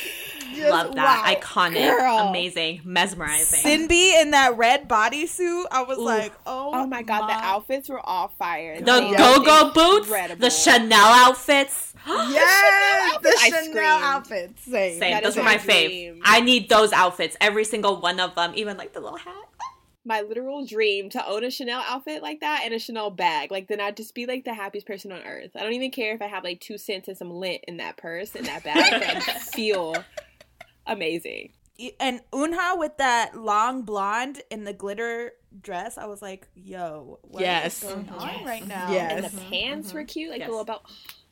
just
Love that.
wow.
Iconic.
Girl.
Amazing. Mesmerizing.
Cindy in that red bodysuit, I was like, oh,
Oh my god, the outfits were all fire.
the
They
go go boots,
incredible.
the Chanel outfits.
Yes, the
I
Chanel outfits. Same.
Same.
That
Those
is
were
my
my fave. I need those outfits. Every single one of them. Even like the little hat.
my literal dream to own a Chanel outfit like that and a Chanel bag. Like then I'd just be like the happiest person on earth. I don't even care if I have like two cents and some lint in that purse in that bag. I'd feel amazing.
and Eunha with that long blonde in the glitter dress, I was like, "Yo, what
Yes.
is going on
Yes.
right now?"
Yes.
And the mm-hmm. pants were mm-hmm. cute, like
Yes.
a little belt.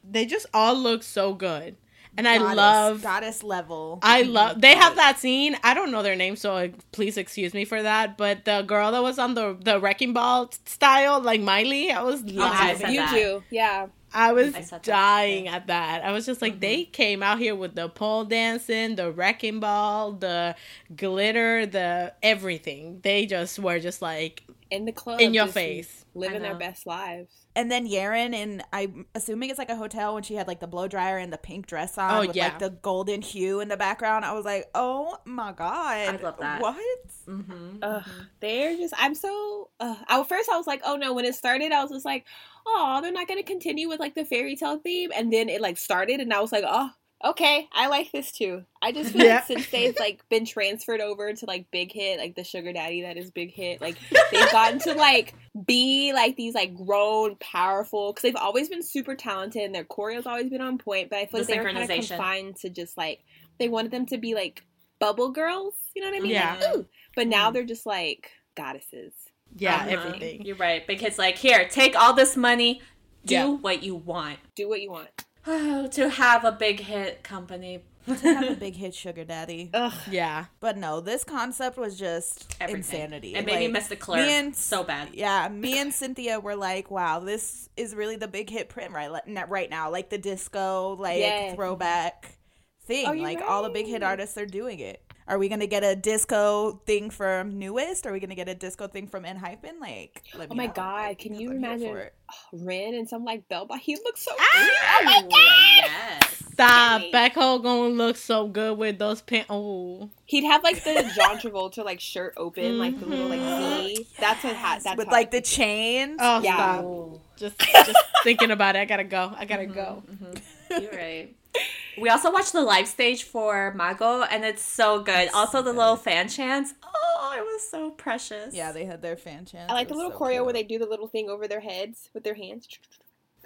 They just all look so good. And I love
goddess level.
I love they have that scene. I don't know their name, so please excuse me for that. But the girl that was on the the wrecking ball style, like Miley, I was
Oh, I
You
that.
do, yeah.
I was
I said that.
dying at that. I was just like, they mm-hmm. came out here with the pole dancing, the wrecking ball, the glitter, the everything. They just were just like
In the club,
in your face.
Living their best lives.
and then Yerin and I'm assuming it's like a hotel when she had like the blow dryer and the pink dress on
Oh,
with
yeah.
like the golden hue in the background. I was like, "Oh my god,
I love that.
What?
Mm-hmm.
Ugh, they're just. I'm so. Uh, I, at first, I was like, oh no. When it started, I was just like, oh, they're not going to continue with like the fairy tale theme. And then it like started, and I was like, oh, okay, I like this too. I just feel
Yeah.
like since they've like been transferred over to like Big Hit, like the sugar daddy that is Big Hit, like they've gotten to like be like these like grown, powerful. Because they've always been super talented, and their choreo's always been on point. But I feel
The
like they were kind of confined to just like they wanted them to be like bubble girls. You know what I mean?
Yeah.
Like, ooh. But now they're just like goddesses.
Yeah,
Uh-huh.
everything.
You're right. Because like here, take all this money, do
Yeah.
what you want.
Do what you want.
to have a big hit company.
to have a big hit sugar daddy.
Ugh.
Yeah.
But no, this concept was just
Everything.
insanity.
It made me
Like,
miss the clerk
me and-
so bad.
Yeah, me and Cynthia were like, "Wow, this is really the big hit print right right now. Like the disco, like
Yes.
throwback thing.
Oh, you're
like all the big hit artists are doing it. Are we gonna get a disco thing from NU'EST? Are we gonna get a disco thing from Enhypen? Like, let
Oh
me
my
know,
god,
like,
can you imagine
for.
Ren and some like bell but he looks so ah, good
Oh my oh, god! Yes.
Stop.
Kenny.
Baekho gonna look so good with those pants. Oh.
He'd have like the John Travolta like shirt open, like the little like mm-hmm. V. That's what hat that's
with like the chains.
Oh,
Yeah.
stop.
Oh,
Just, just thinking about it. I gotta go. I gotta mm-hmm, go. Mm-hmm.
you're right. We also watched the live stage for Mago, and it's so good. also, the little fan chants. Oh, it was so precious.
Yeah, they had their fan chants.
I like the little
so
choreo
cute.
where they do the little thing over their heads with their hands.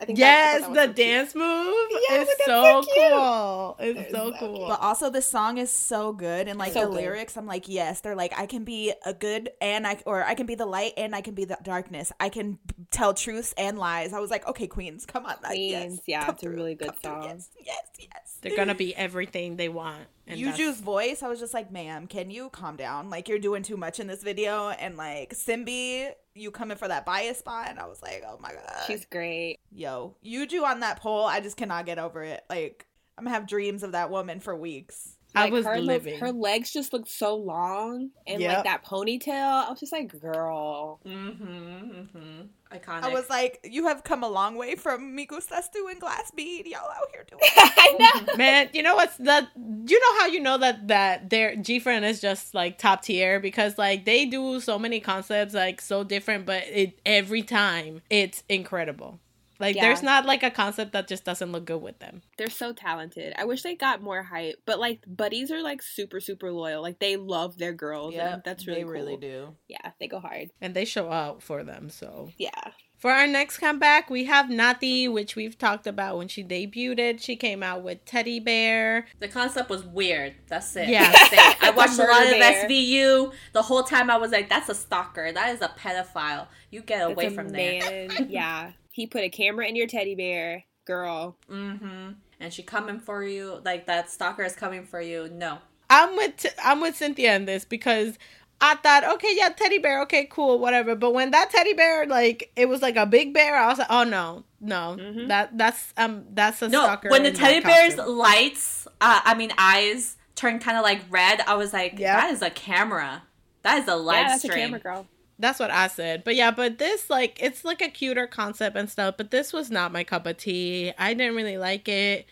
I think that- I
Yes, the
that so cute.
dance move
Yes,
is so,
so
cool. It's
It's
so
so
cool.
But also the song is so good and like
So
the
good.
lyrics, I'm like, yes, they're like I can be a good and I or I can be the light and I can be the darkness. I can tell truths and lies. I was like, okay, Queens, come on, like, yes,
Queens, yeah,
come
it's a really good
come through,
song.
Yes, yes, yes.
They're gonna be everything they want. And
Yuju's voice, I was just like, ma'am, can you calm down? Like you're doing too much in this video, and like SinB, you coming for that bias spot, and I was like, oh my god,
She's great.
yo, Yuju on that pole, I just cannot get over it. Like I'm gonna have dreams of that woman for weeks.
I was
her,
living.
her legs just looked so long and
Yep.
like that ponytail. I was just like, girl.
Mm-hmm. Mm-hmm. Iconic.
I was like, you have come a long way from Me Gustas Tu and glass bead. Y'all out here doing
I know.
Man, you know what's that? You know how you know that that their GFRIEND is just like top tier because like they do so many concepts like so different, but it every time it's incredible. Like
Yeah.
there's not like a concept that just doesn't look good with them.
They're so talented. I wish they got more hype, but like buddies are like super super loyal. Like they love their girls. Yeah, that's really cool.
they really
cool.
do.
Yeah, they go hard.
And they show out for them. So
Yeah.
for our next comeback, we have Natty, which we've talked about when she debuted. She came out with Teddy Bear.
the concept was weird. That's it.
Yeah.
That's it. I
It's a
watched a lot of
murder.
SVU. The whole time I was like, "That's a stalker. That is a pedophile. You get away
a
from there."
man. yeah. He put a camera in your teddy bear, girl.
Mm-hmm. And she coming for you. Like that stalker is coming for you. No.
I'm with I'm with Cynthia in this because I thought, okay, yeah, teddy bear, okay, cool, whatever. But when that teddy bear, like, it was like a big bear, I was like, oh no, no,
Mhm.
that that's um that's a
No.
stalker.
When the teddy bear's
costume.
lights, uh, I mean eyes, turned kind of like red, I was like,
Yeah.
"That is a camera. That is a live
yeah, that's
stream."
a camera girl.
That's what I said. But yeah, but this like it's like a cuter concept and stuff, but this was not my cup of tea. I didn't really like it.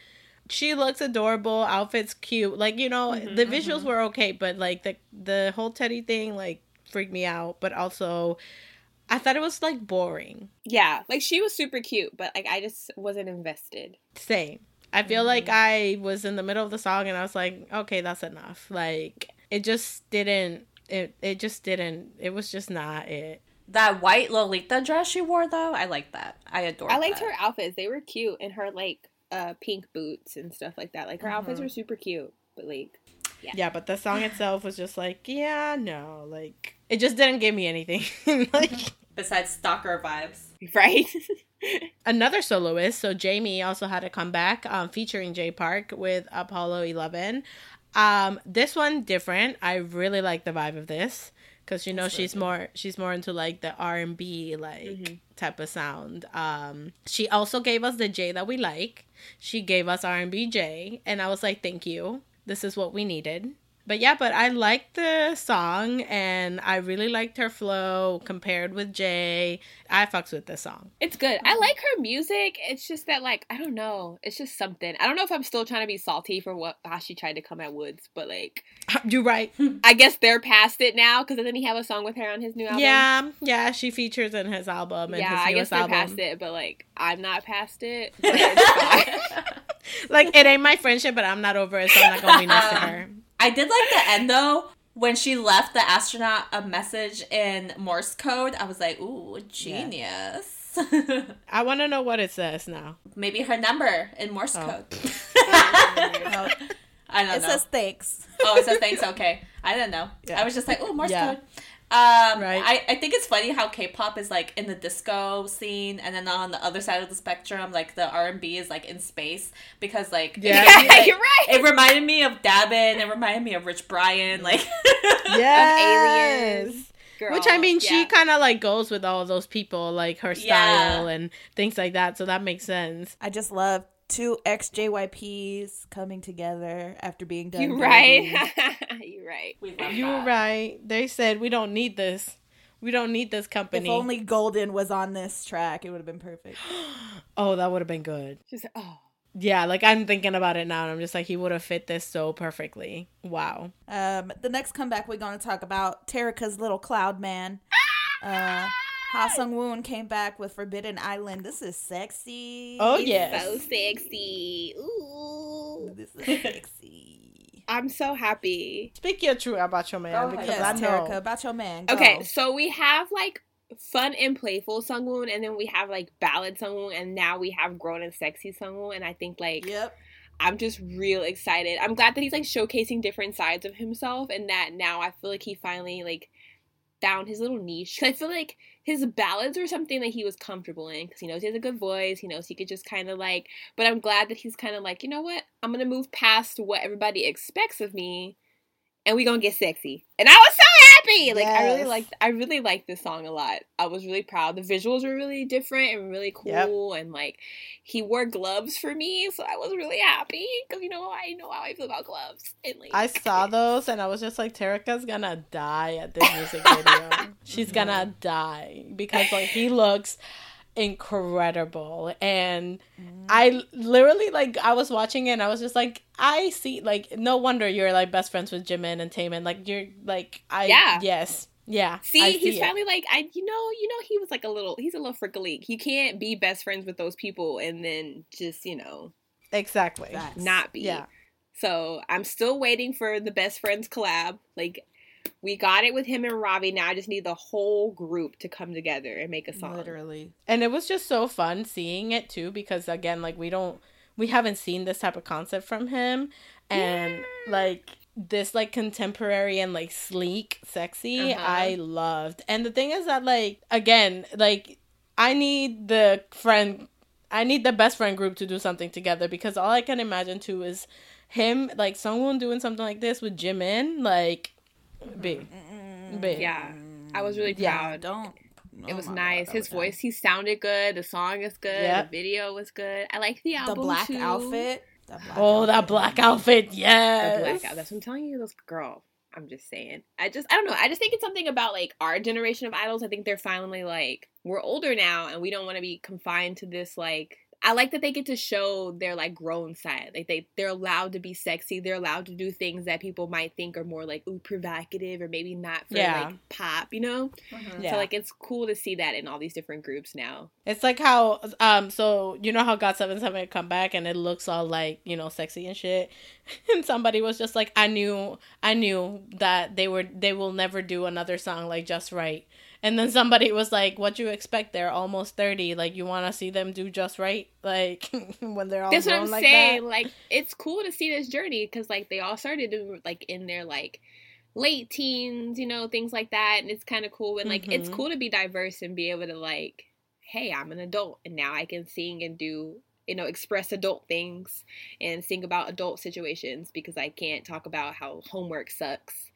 She looks adorable, outfit's cute. Like, you know,
Mm-hmm,
the visuals were okay, but like the the whole teddy thing like freaked me out, but also I thought it was like boring.
Yeah, like she was super cute, but like I just wasn't invested.
Same. I feel like I was in the middle of the song and I was like, okay, that's enough. Like it just didn't it it just didn't it was just not it.
That white Lolita dress she wore though, I like that. I adore.
I liked
that.
her outfits; they were cute, and her like uh pink boots and stuff like that. Like her outfits
Mhm.
were super cute, but like
Yeah. yeah, but the song itself was just like, yeah, no, like it just didn't give me anything. like
besides stalker vibes.
Right.
Another soloist, so Jamie also had a comeback um, featuring Jay Park with Apollo 11. Um, this one different. I really like the vibe of this because you know That's she's more she's more into like the R and B like mm-hmm. type of sound. Um, she also gave us the J that we like. She gave us R and B J, and I was like, thank you. This is what we needed but yeah, but I liked the song and I really liked her flow compared with Jay. I fucks with this song.
It's good. I mm-hmm. like her music. It's just that like I don't know. It's just something. I don't know if I'm still trying to be salty for what how she tried to come at Woods, but like
you're right.
I guess they're past it now because doesn't he have a song with her on his new album?
Yeah, yeah. She features in his album. And yeah, I guess they're album.
past it, but like I'm not past it.
like it ain't my friendship, but I'm not over it, so I'm not gonna be nice to her.
I did like the end though. When she left the astronaut a message in Morse code, I was like, "Ooh, genius!"
Yeah. I want to know what it says now.
Maybe her number in Morse oh. code. I don't
it
know.
It says thanks.
Oh, it says thanks. Okay, I didn't know. Yeah. I was just like, "Oh, Morse yeah. code." Um, right. I, I think it's funny how K-pop is like in the disco scene, and then on the other side of the spectrum, like the R and B is like in space because like
yeah, like,
you're right. It reminded me of Dabin. It reminded me of Rich Brian, like
yes. aliens. Girl, Which I mean, yeah. she kind of like goes with all those people, like her style yeah. and things like that. So that makes sense.
I just love two ex JYPs coming together after being done.
You're right. You're right.
You that. right. They said we don't need this. We don't need this company.
If only Golden was on this track, it would have been perfect.
oh, that would have been good.
She's oh.
Yeah, like I'm thinking about it now, and I'm just like, he would have fit this so perfectly. Wow.
Um, the next comeback we're going to talk about Terika's little cloud man. Uh, Ha Sung Woon came back with Forbidden Island. This is sexy.
Oh yeah,
so sexy. Ooh,
this is sexy.
I'm so happy.
Speak your truth about your man because yes, I know
Terika, about your man. Go.
Okay, so we have like fun and playful Sungwoon, and then we have like ballad Sungwoon, and now we have grown and sexy Sungwoon, and I think like
yep.
I'm just real excited. I'm glad that he's like showcasing different sides of himself, and that now I feel like he finally like found his little niche. I feel like his ballads were something that he was comfortable in because he knows he has a good voice. He knows he could just kind of like. But I'm glad that he's kind of like, you know what? I'm gonna move past what everybody expects of me, and we gonna get sexy. And I was so happy. Like yes. I really liked I really liked this song a lot. I was really proud. The visuals were really different and really cool yep. and like he wore gloves for me, so I was really happy cuz you know I know how I feel about gloves. And like
I saw those and I was just like Terika's going to die at this music video. She's going to die because like he looks incredible. And mm. i literally like i was watching it and i was just like i see like no wonder you're like best friends with jimin and taemin. Like you're like i
yeah.
yes. Yeah
see, see he's it. probably like i you know you know he was like a little he's a little freak he can't be best friends with those people and then just you know
exactly.
Not be. Yeah. So i'm still waiting for the best friends collab. Like we got it with him and Robbie. Now I just need the whole group to come together and make a song.
Literally.
And it was just so fun seeing it too because again, like we don't we haven't seen this type of concept from him and yeah. like this like contemporary and like sleek sexy uh-huh. i loved and the thing is that like again like i need the friend i need the best friend group to do something together because all i can imagine too is him like someone doing something like this with jimin like big, big.
Yeah, I was really proud. Yeah,
don't.
it was oh nice. God, His voice, he sounded good. The song is good. Yep. The video was good. I like the album.
The black
too.
outfit.
Black oh, outfit. that black outfit. Yes.
The black outfit. That's what I'm telling you. This girl. I'm just saying. I just I don't know. I just think it's something about like our generation of idols. I think they're finally like we're older now and we don't want to be confined to this like I like that they get to show their like grown side. Like they they're allowed to be sexy. They're allowed to do things that people might think are more like ooh provocative or maybe not for yeah. like pop, you know? Mm-hmm. Yeah. So like it's cool to see that in all these different groups now.
It's like how um so you know how GOT7 come back and it looks all like, you know, sexy and shit. and somebody was just like I knew I knew that they were they will never do another song like Just Right And then somebody was like, "What do you expect? They're almost thirty. Like you want to see them do just right, like when they're all
That's what I'm
like
saying.
that."
Like it's cool to see this journey because like they all started in, like in their like late teens, you know, things like that, and it's kind of cool. And like it's
Mhm.
cool to be diverse and be able to like, hey, I'm an adult and now I can sing and do you know express adult things and sing about adult situations because I can't talk about how homework sucks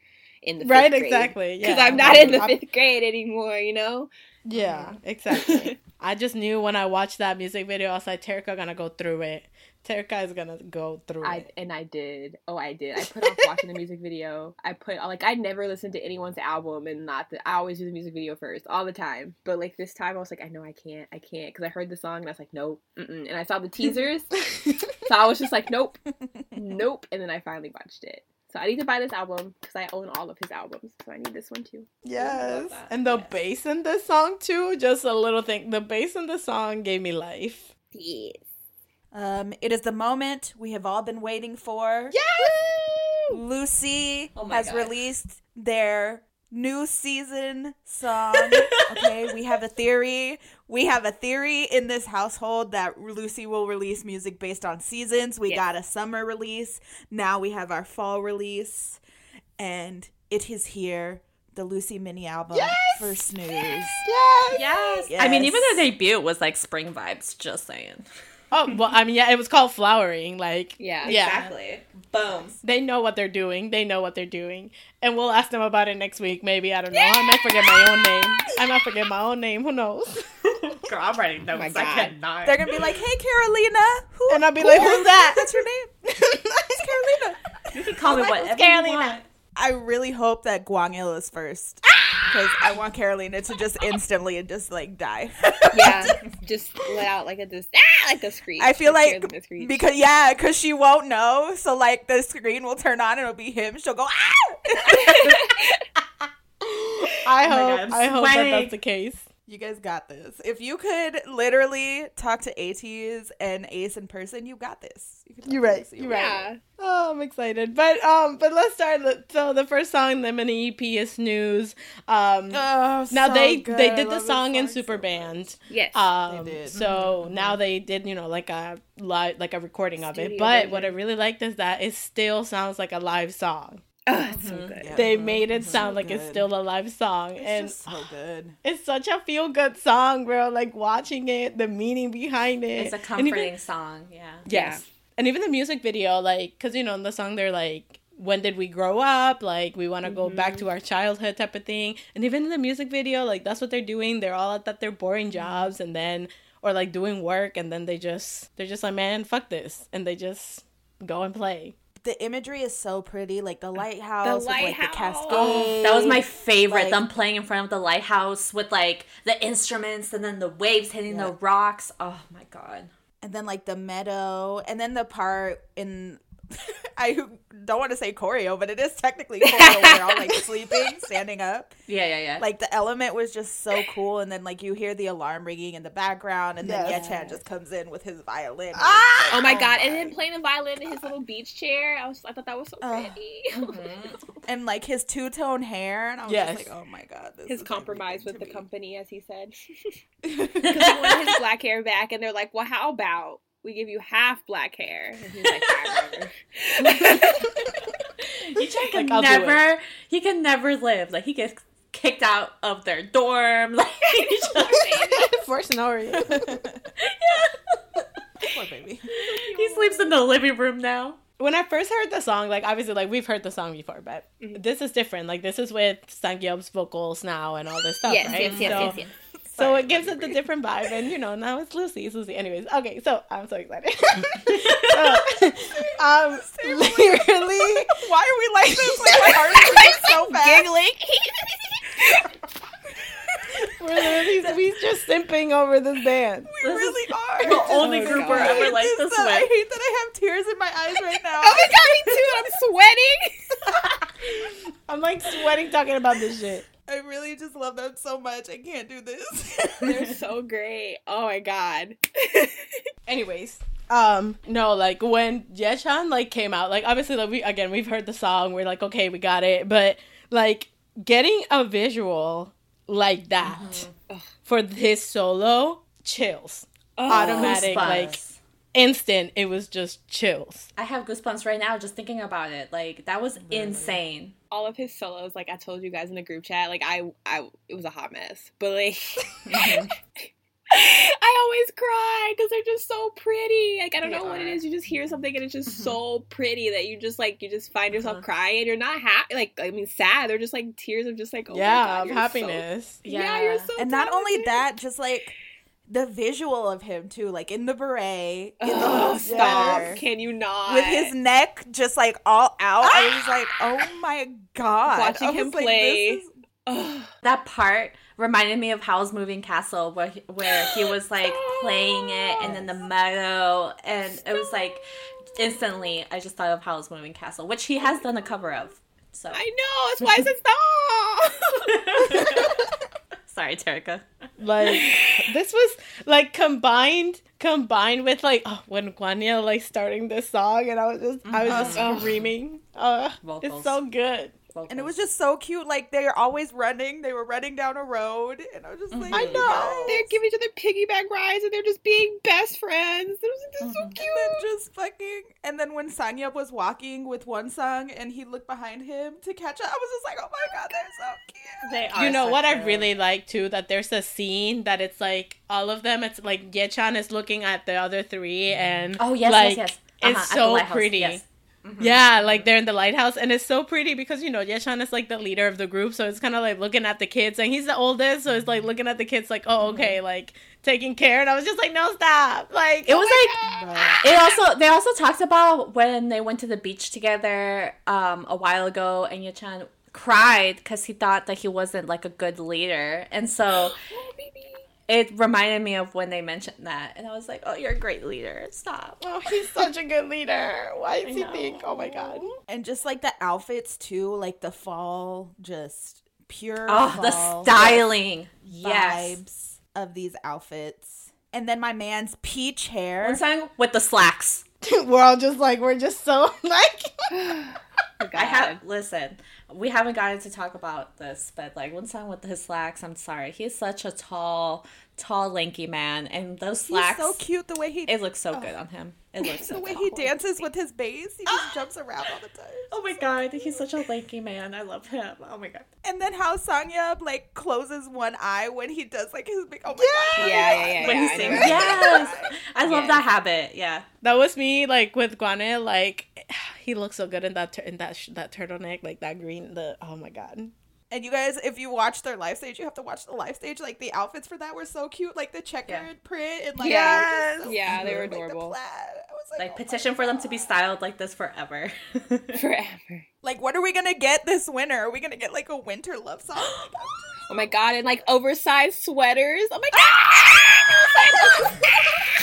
in the
Right,
fifth grade.
exactly.
Because
yeah.
I'm not in the fifth grade anymore, you know.
Yeah, exactly. I just knew when I watched that music video, I was like, Terika gonna go through it. Terika is gonna go through
I
it.
and I did. Oh, I did. I put off watching the music video. I put like I never listened to anyone's album and not the. I always do the music video first all the time. But like this time, I was like, I know I can't. I can't because I heard the song and I was like, nope. Mm-mm. And I saw the teasers, so I was just like, nope, nope. And then I finally watched it. So I need to buy this album because I own all of his albums. So I need this one too.
Yes, and the
Yes.
bass in this song too. Just a little thing. The bass in the song gave me life.
Yes.
Um, it is the moment we have all been waiting for.
Yes.
Lucy
Oh
has
God.
released their new season song. okay, we have a theory. We have a theory in this household that Lucy will release music based on seasons. We
Yes.
got a summer release. Now we have our fall release. And it is here. The Lucy mini album
Yes!
for Snooze.
Yes.
Yes. I mean, even
Yes.
their debut was like spring vibes. Just saying.
Oh well, I mean, yeah, it was called flowering. Like,
Yeah.
yeah.
Exactly. Boom.
They know what they're doing. They know what they're doing. And we'll ask them about it next week. Maybe I don't know. I might forget my own name. I might forget my own name. Who knows?
Girl, I'm writing oh notes.
my
I
God.
cannot.
They're gonna be like, "Hey, Carolina," who?
And I'll be like, "Who's that?"
That's your name. it's Carolina.
you can call me
My name's
whatever you
Carolina.
want.
I really hope that Gwangil is first because I want Carolina to just instantly and just like die.
Yeah. Just let out like a just ah, like a screech.
I feel like because yeah, because she won't know. So like the screen will turn on and it'll be him. She'll go ah.
I
Oh
hope.
God, I'm
hope that that's the case.
You guys got this. If you could literally talk to ATEEZ and Ace in person, you got this. You can talk
You're right, you're right.
yeah.
Oh, I'm excited. But um, but let's start. So the first song, the mini EP, is Snooze. Um,
Oh,
now
so
they
good.
they did the
love this
song in
so
Super
much.
Band.
Yes.
Um,
They did.
so now they did you know like a live like a recording of it. But
version.
what I really liked is that it still sounds like a live song.
Oh, it's so mm-hmm. good.
Yeah.
They mm-hmm. made it mm-hmm. sound like it's still a live song,
It's
and
just so good.
it's such a feel good song, bro. Like watching it, the meaning behind it.
It's a
And even-
comforting song. Yeah.
Yes. And even the music video, like, because, you know, in the song, they're like, when did we grow up? Like, we want to go back to our childhood type of thing. And even in the music video, like, that's what they're doing. They're all at that their boring jobs and then, or like doing work. And then they just, they're just like, man, fuck this. And they just go and play.
The imagery is so pretty, like the lighthouse, with like the
lighthouse.
cascade.
Oh, that was my favorite.
like-
them playing in front of the lighthouse with like the instruments and then the waves hitting the rocks. Oh my god.
and then like the meadow, and then the part in I don't want to say choreo, but it is technically choreo. where they're all like sleeping, standing up.
Yeah, yeah, yeah.
Like the element was just so cool, and then like you hear the alarm ringing in the background, and then
Yes.
Yechan just comes in with his violin.
Ah!
Oh my god! And then playing the violin in his little beach chair. I was, I thought that was so
Oh.
pretty.
Mhm.
and like his two tone hair, and I was
Yes.
just like, oh my god, this
his
is
compromise with the
me.
company, as he said, because he wanted his black hair back, and they're like, "Well, how about we give you half black hair?" And he's like, "Fine, whatever."
Can
Like,
never. He can never live. Like he gets kicked out of their dorm. Like he just-
For Sonori.
Poor baby.
he sleeps in the living room now.
when I first heard the song, like obviously, like we've heard the song before, but mm-hmm. this is different. Like this is with Sangyeop's vocals now and all this stuff,
yes,
right?
yes, yes,
so,
yes, yes.
So it gives it the different vibe, and you know now it's Lucy, it's Lucy. Anyways, okay, so I'm so excited. so, um, literally,
Why are we like this? Like my heart is beating so fast.
Giggling.
we're literally we just simping over this band.
We
This is
really are.
The only
Oh,
group
God.
we're
I
ever like
this
this
that- I hate that I have tears in my eyes right now.
Oh my god, me too. I'm sweating.
I'm like sweating talking about this shit.
I really just love them so much. I can't do this.
They're so great. Oh my god.
Anyways, um, no, like when Yechan like came out, like obviously like we again we've heard the song, we're like, okay, we got it, but like getting a visual like that for his solo, chills.
Oh,
Automatic, like instant. It was just chills.
I have goosebumps right now just thinking about it. Like that was insane.
all of his solos, like I told you guys in the group chat, like I, I, it was a hot mess. But like,
Mm-hmm.
I always cry because they're just so pretty. Like I don't
They
know what it is. You just hear something and it's just
Mhm.
so pretty that you just like you just find yourself
Uh-huh.
crying. You're not happy. Like I mean, sad. They're just like tears of just like oh my
yeah,
God,
of
you're so-
happiness.
yeah. you're so.
and not only that, just like the visual of him too, like in the beret, in the
Oh,
little
stop! Can you not?
with his neck just like all out. I was like, ah! oh my god!
Watching him
like,
play.
this is-
Ugh.
That part reminded me of Howl's Moving Castle, where he, where he was like playing it, and then the meadow, and it was like instantly. I just thought of Howl's Moving Castle, which he has done a cover of. So
I know. That's why I said stop.
sorry, Terica.
Like this was like combined combined with like oh, when Guanya like starting this song and I was just I was just
Mhm.
screaming. Uh, it's so good.
And it was just so cute. Like they're always running. They were running down a road, and I was just like,
I
know.
guys."
they're giving each other piggyback rides and they're just being best friends. They're, just- they're so cute.
And then just fucking, and then when Sanya was walking with Wonsang and he looked behind him to catch up, I was just like, oh my god, they're so cute.
They are
You know
so
what I really like too that there's a scene that it's like all of them. It's like Yechan is looking at the other three and
Oh yes,
like,
yes, yes.
It's
Uh-huh, at the
so pretty.
yes. Mhm.
Yeah, like they're in the lighthouse, and it's so pretty because you know Yechan is like the leader of the group, so it's kind of like looking at the kids, and he's the oldest, so it's like looking at the kids, like, oh, okay, like taking care, and I was just like, no, stop, like
It was
oh
like
God.
It also they also talked about when they went to the beach together um, a while ago, and Yechan cried because he thought that he wasn't like a good leader, and so
Oh.
It reminded me of when they mentioned that, and I was like, "Oh, you're a great leader. Stop."
oh, he's such a good leader. Why
I
does he
know.
think? Oh my god.
And just like the outfits too, like the fall, just pure
Oh, the
fall
styling. Yes.
vibes of these outfits. And then my man's peach hair.
Wonsang with the slacks.
we're all just like we're just so like.
Oh,
I have listen. We haven't gotten to talk about this, but like Wonsang with his slacks. I'm sorry, he's such a tall, tall, lanky man, and those
He's
slacks.
so cute the way he
It looks so good on him. It looks so
the way
good.
he dances with his bass. He just jumps around all the time.
Oh my god, he's such a lanky man. I love him. Oh my god.
And then how Sanya like closes one eye when he does like his big oh my god.
Yeah, yeah, yeah.
When
yeah,
he sings.
know.
Yes. I love
Yes.
that habit. Yeah.
That was me, like with Guane. Like he looks so good in that tur- in that sh- that turtleneck, like that green. The oh my god.
And you guys, if you watch their live stage, you have to watch the live stage. Like the outfits for that were so cute, like the checkered
Yeah.
print and like
Yes.
so
Yeah, they were
cute, like, the
adorable.
plaid. I was like,
Like
oh
petition for them to be styled like this forever.
Forever.
Like, what are we gonna get this winter? Are we gonna get like a winter love song?
Oh my god, and like oversized sweaters. Oh my god. Ah!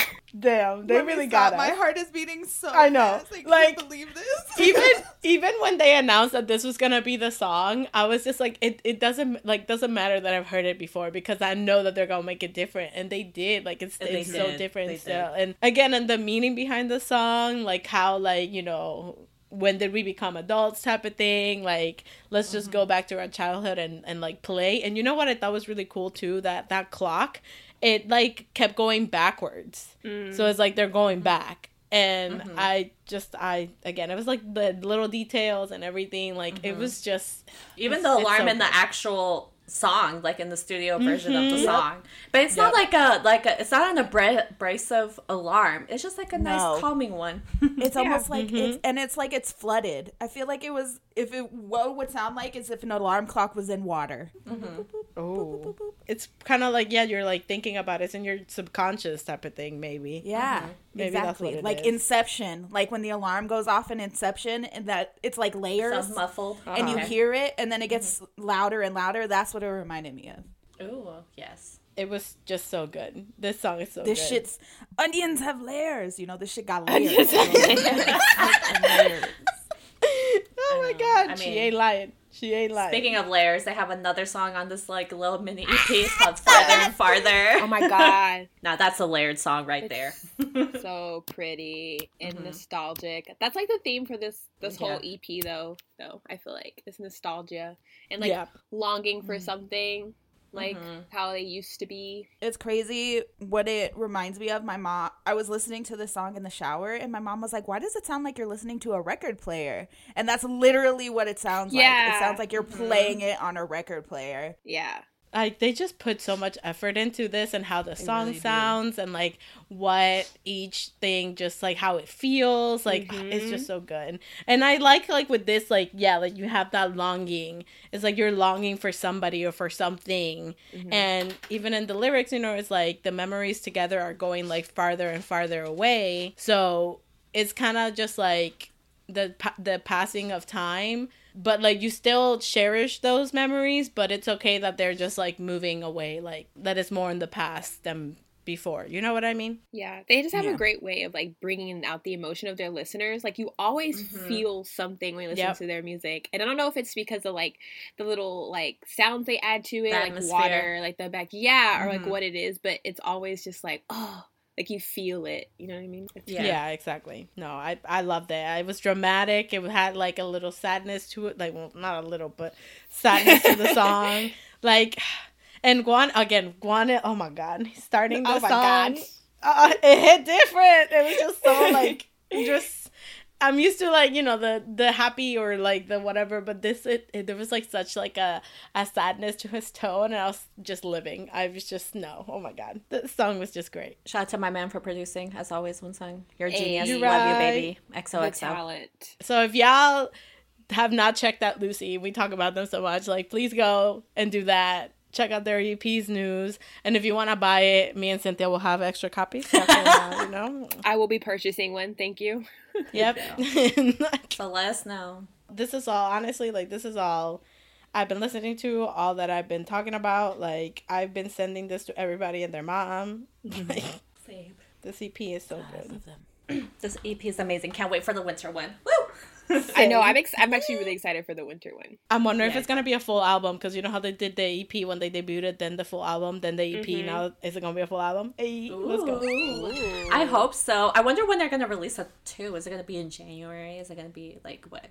Damn, they
let
really
got
got
My heart is beating so.
I know.
Fast. I
Like,
can't believe this.
even even when they announced that this was gonna be the song, I was just like, it, it doesn't like doesn't matter that I've heard it before because I know that they're gonna make it different, and they did. Like it's
And
it's so
did.
different
They
still, and again, and the meaning behind the song, like how like you know when did we become adults type of thing like let's just go mm-hmm. back to our childhood and and like play and you know what i thought was really cool too that that clock it like kept going backwards. Mm. So it's like they're going back. And mm-hmm. i just i again it was like the little details and everything like it mm-hmm. was just
Even the alarm
so
in the actual song, like in the studio version of the
Mhm.
song. But it's not like a like a it's not an abrasive alarm. It's just like a nice calming one.
It's almost like
Mhm.
it's and it's like it's flooded. I feel like it was if it what it would sound like is if an alarm clock was in water.
oh it's kind of like yeah you're like thinking about it it's in your subconscious type of thing maybe
Yeah,
Maybe that's
exactly.
what it
like
is.
Inception, like when the alarm goes off in Inception, and that it's like layers,
Sounds muffled.
and you
Okay.
hear it, and then it gets louder and louder. That's what it reminded me of.
Oh, yes.
it was just so good this song is so good.
This
good
shit's onions have layers. You know, this shit got layers.
Onions have
layers.
oh my god
I
she ain't lying she ain't lying
Speaking of layers, they have another song on this like little mini EP called Farther and Farther.
Oh my god.
Now that's a layered song right there.
so pretty and
Mhm.
nostalgic. That's like the theme for this this
Yeah.
whole EP though. Though I feel like it's nostalgia and like
yeah
longing for something. Like mm-hmm. how they used to be.
It's crazy what it reminds me of. My mom, I was listening to the song in the shower, and my mom was like, Why does it sound like you're listening to a record player? And that's literally what it sounds yeah. like. It sounds like you're mm-hmm. playing it on a record player.
Yeah
like they just put so much effort into this and how the song really sounds do. and like what each thing just like how it feels like mm-hmm. it's just so good and i like like with this like yeah like you have that longing it's like you're longing for somebody or for something mm-hmm. and even in the lyrics you know it's like the memories together are going like farther and farther away so it's kind of just like the the passing of time but like you still cherish those memories but it's okay that they're just like moving away like that is more in the past than before you know what i mean
yeah they just have yeah. a great way of like bringing out the emotion of their listeners like you always mm-hmm. feel something when you listen yep. to their music and i don't know if it's because of like the little like sounds they add to it the like atmosphere. water like the back yeah mm-hmm. or like mm-hmm. what it is but it's always just like oh like you feel it you know what i mean?
Yeah. yeah exactly. No i i love that. It was dramatic. It had like a little sadness to it. Like well not a little but sadness to the song. Like and guan again guan oh my god starting the oh song. Uh, it hit different. It was just so like just I'm used to like you know the the happy or like the whatever, but this it, it, there was like such like a a sadness to his tone, and I was just living. I was just no, oh my god, the song was just great.
Shout out to my man for producing, as always. One song, you're a genius, you love you, baby. XOXO.
talent.
So if y'all have not checked out Lucy, we talk about them so much. Like, please go and do that check out their EP Snooze. And if you want to buy it, me and Cynthia will have extra copies. Can, uh, you know,
I will be purchasing one. Thank you.
Yep.
so let us know.
This is all honestly like this is all I've been listening to, all that I've been talking about. Like I've been sending this to everybody and their mom. Same. This EP is so good.
this EP is amazing. Can't wait for the winter one. Woo!
I know. I'm ex- I'm actually really excited for the winter one.
I'm wondering yeah, if it's gonna be a full album because you know how they did the EP when they debuted, then the full album, then the EP. Mm-hmm. Now is it gonna be a full album? Hey, let's go.
Ooh. I hope so. I wonder when they're gonna release it too. Is it gonna be in January? Is it gonna be like what?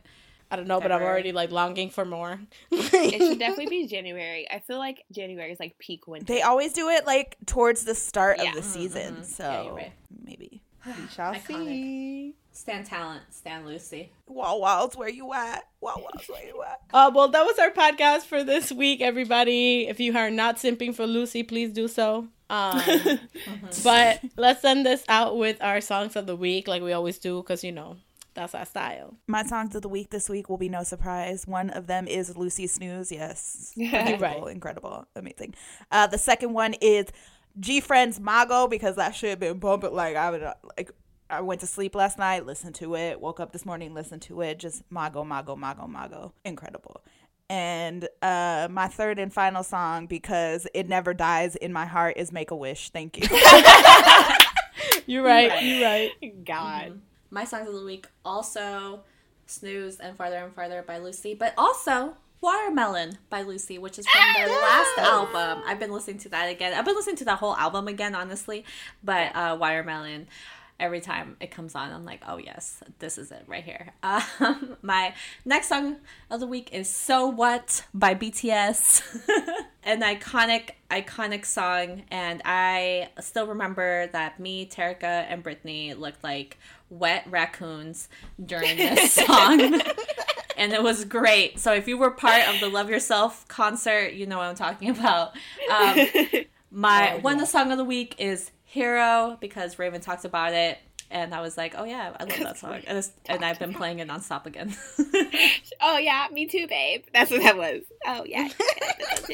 I don't know, February. but I'm already like longing for more.
it should definitely be January. I feel like January is like peak winter.
They always do it like towards the start yeah. of the season, mm-hmm. so yeah, right. maybe
we shall see.
Stan talent, Stan Lucy.
Wow, wow, where you at? Wow, wow, where you at?
Uh, well, that was our podcast for this week, everybody. If you are not simping for Lucy, please do so. Um, mm-hmm. But let's send this out with our songs of the week, like we always do, because you know that's our style.
My songs of the week this week will be no surprise. One of them is Lucy Snooze. Yes, incredible, right. incredible, amazing. Uh, the second one is GFRIEND's Mago because that should have been bumping like I would like I went to sleep last night, listened to it, woke up this morning, listened to it. Just mago, mago, mago, mago. Incredible. And uh, my third and final song, because it never dies in my heart, is Make a Wish. Thank you.
you're right. You're right.
God. Mm-hmm.
My songs of the week also Snooze and Farther and Farther by Lucy, but also Watermelon by Lucy, which is from their last album. I've been listening to that again. I've been listening to that whole album again, honestly. But uh, Watermelon, every time it comes on, I'm like, oh yes, this is it right here. Um, my next song of the week is "So What" by BTS, an iconic, iconic song, and I still remember that me, Terika, and Brittany looked like wet raccoons during this song. and it was great. So if you were part of the Love Yourself concert, you know what I'm talking about. Um, my oh, one yeah. song of the week is Hero because Raven talks about it. And I was like, oh yeah, I love that song. And, and I've been playing it nonstop again.
oh yeah, me too, babe. That's what that was. Oh yeah.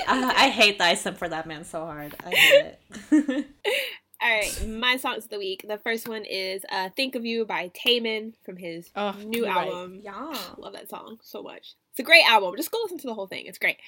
uh, I hate that I sent for that man so hard. I hate it.
All right, my songs of the week. The first one is uh, "Think of You" by Taemin from his oh, new album. Right. Yeah, love that song so much. It's a great album. Just go listen to the whole thing. It's great.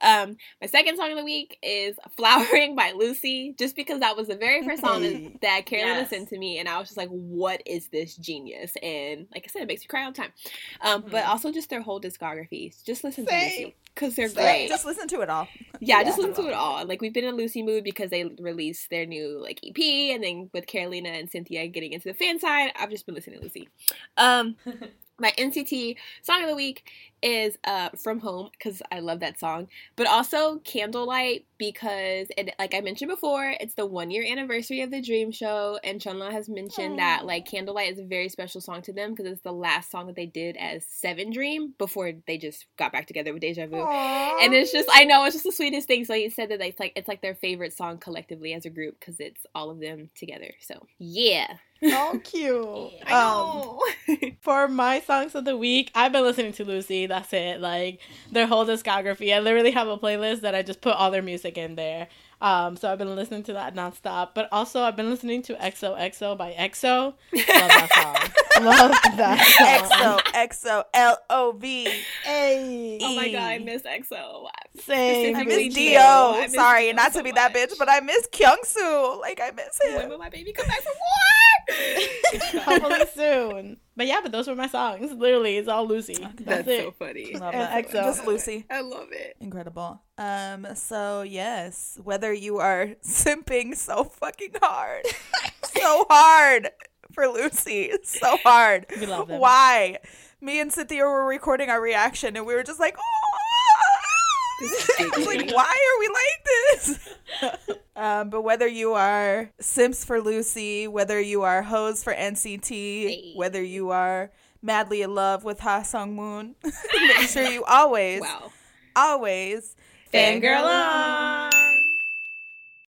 Um, my second song of the week is "Flowering" by Lucy, just because that was the very first song that, that Carolyn yes. listened to me, and I was just like, "What is this genius?" And like I said, it makes me cry all the time. Um, mm-hmm. But also just their whole discography. Just listen Same. to Lucy because they're Same. great.
Just listen to it all.
Yeah, yeah, just listen to it all. Like we've been in Lucy mood because they released their new like EP, and then with Carolina and Cynthia getting into the fan side, I've just been listening to Lucy. Um. my NCT song of the week is uh From Home because I love that song, but also Candlelight because it, like I mentioned before, it's the one year anniversary of the Dream Show, and Chenle has mentioned Aww. that like Candlelight is a very special song to them because it's the last song that they did as Seven Dream before they just got back together with Deja Vu, Aww. and it's just I know it's just the sweetest thing. So he said that it's like it's like their favorite song collectively as a group because it's all of them together. So yeah.
Oh, cute. um, for my songs of the week, I've been listening to Lucy. That's it. Like their whole discography. I literally have a playlist that I just put all their music in there. Um, so I've been listening to that nonstop. But also I've been listening to XOXO by EXO. Love that song. Love
that song. XO XO L O V
A. Oh my god, I miss EXO.
Same. I miss Dio. Sorry, not so to be much. that bitch, but I miss Kyungsoo. Like I miss him.
When will my baby come back from war?
Hopefully soon. But yeah, but those were my songs. Literally, it's all Lucy.
That's, That's so funny.
Love and EXO. Just Lucy.
I love it.
Incredible. Um. So yes, whether you are simping so fucking hard, so hard for Lucy, so hard. We love them. Why? Me and Cynthia were recording our reaction, and we were just like, oh like, why are we like this? um, but whether you are Simps for Lucy, whether you are Hoes for NCT, hey. whether you are madly in love with Ha Sung Woon, make sure you always, wow. always
fangirl on.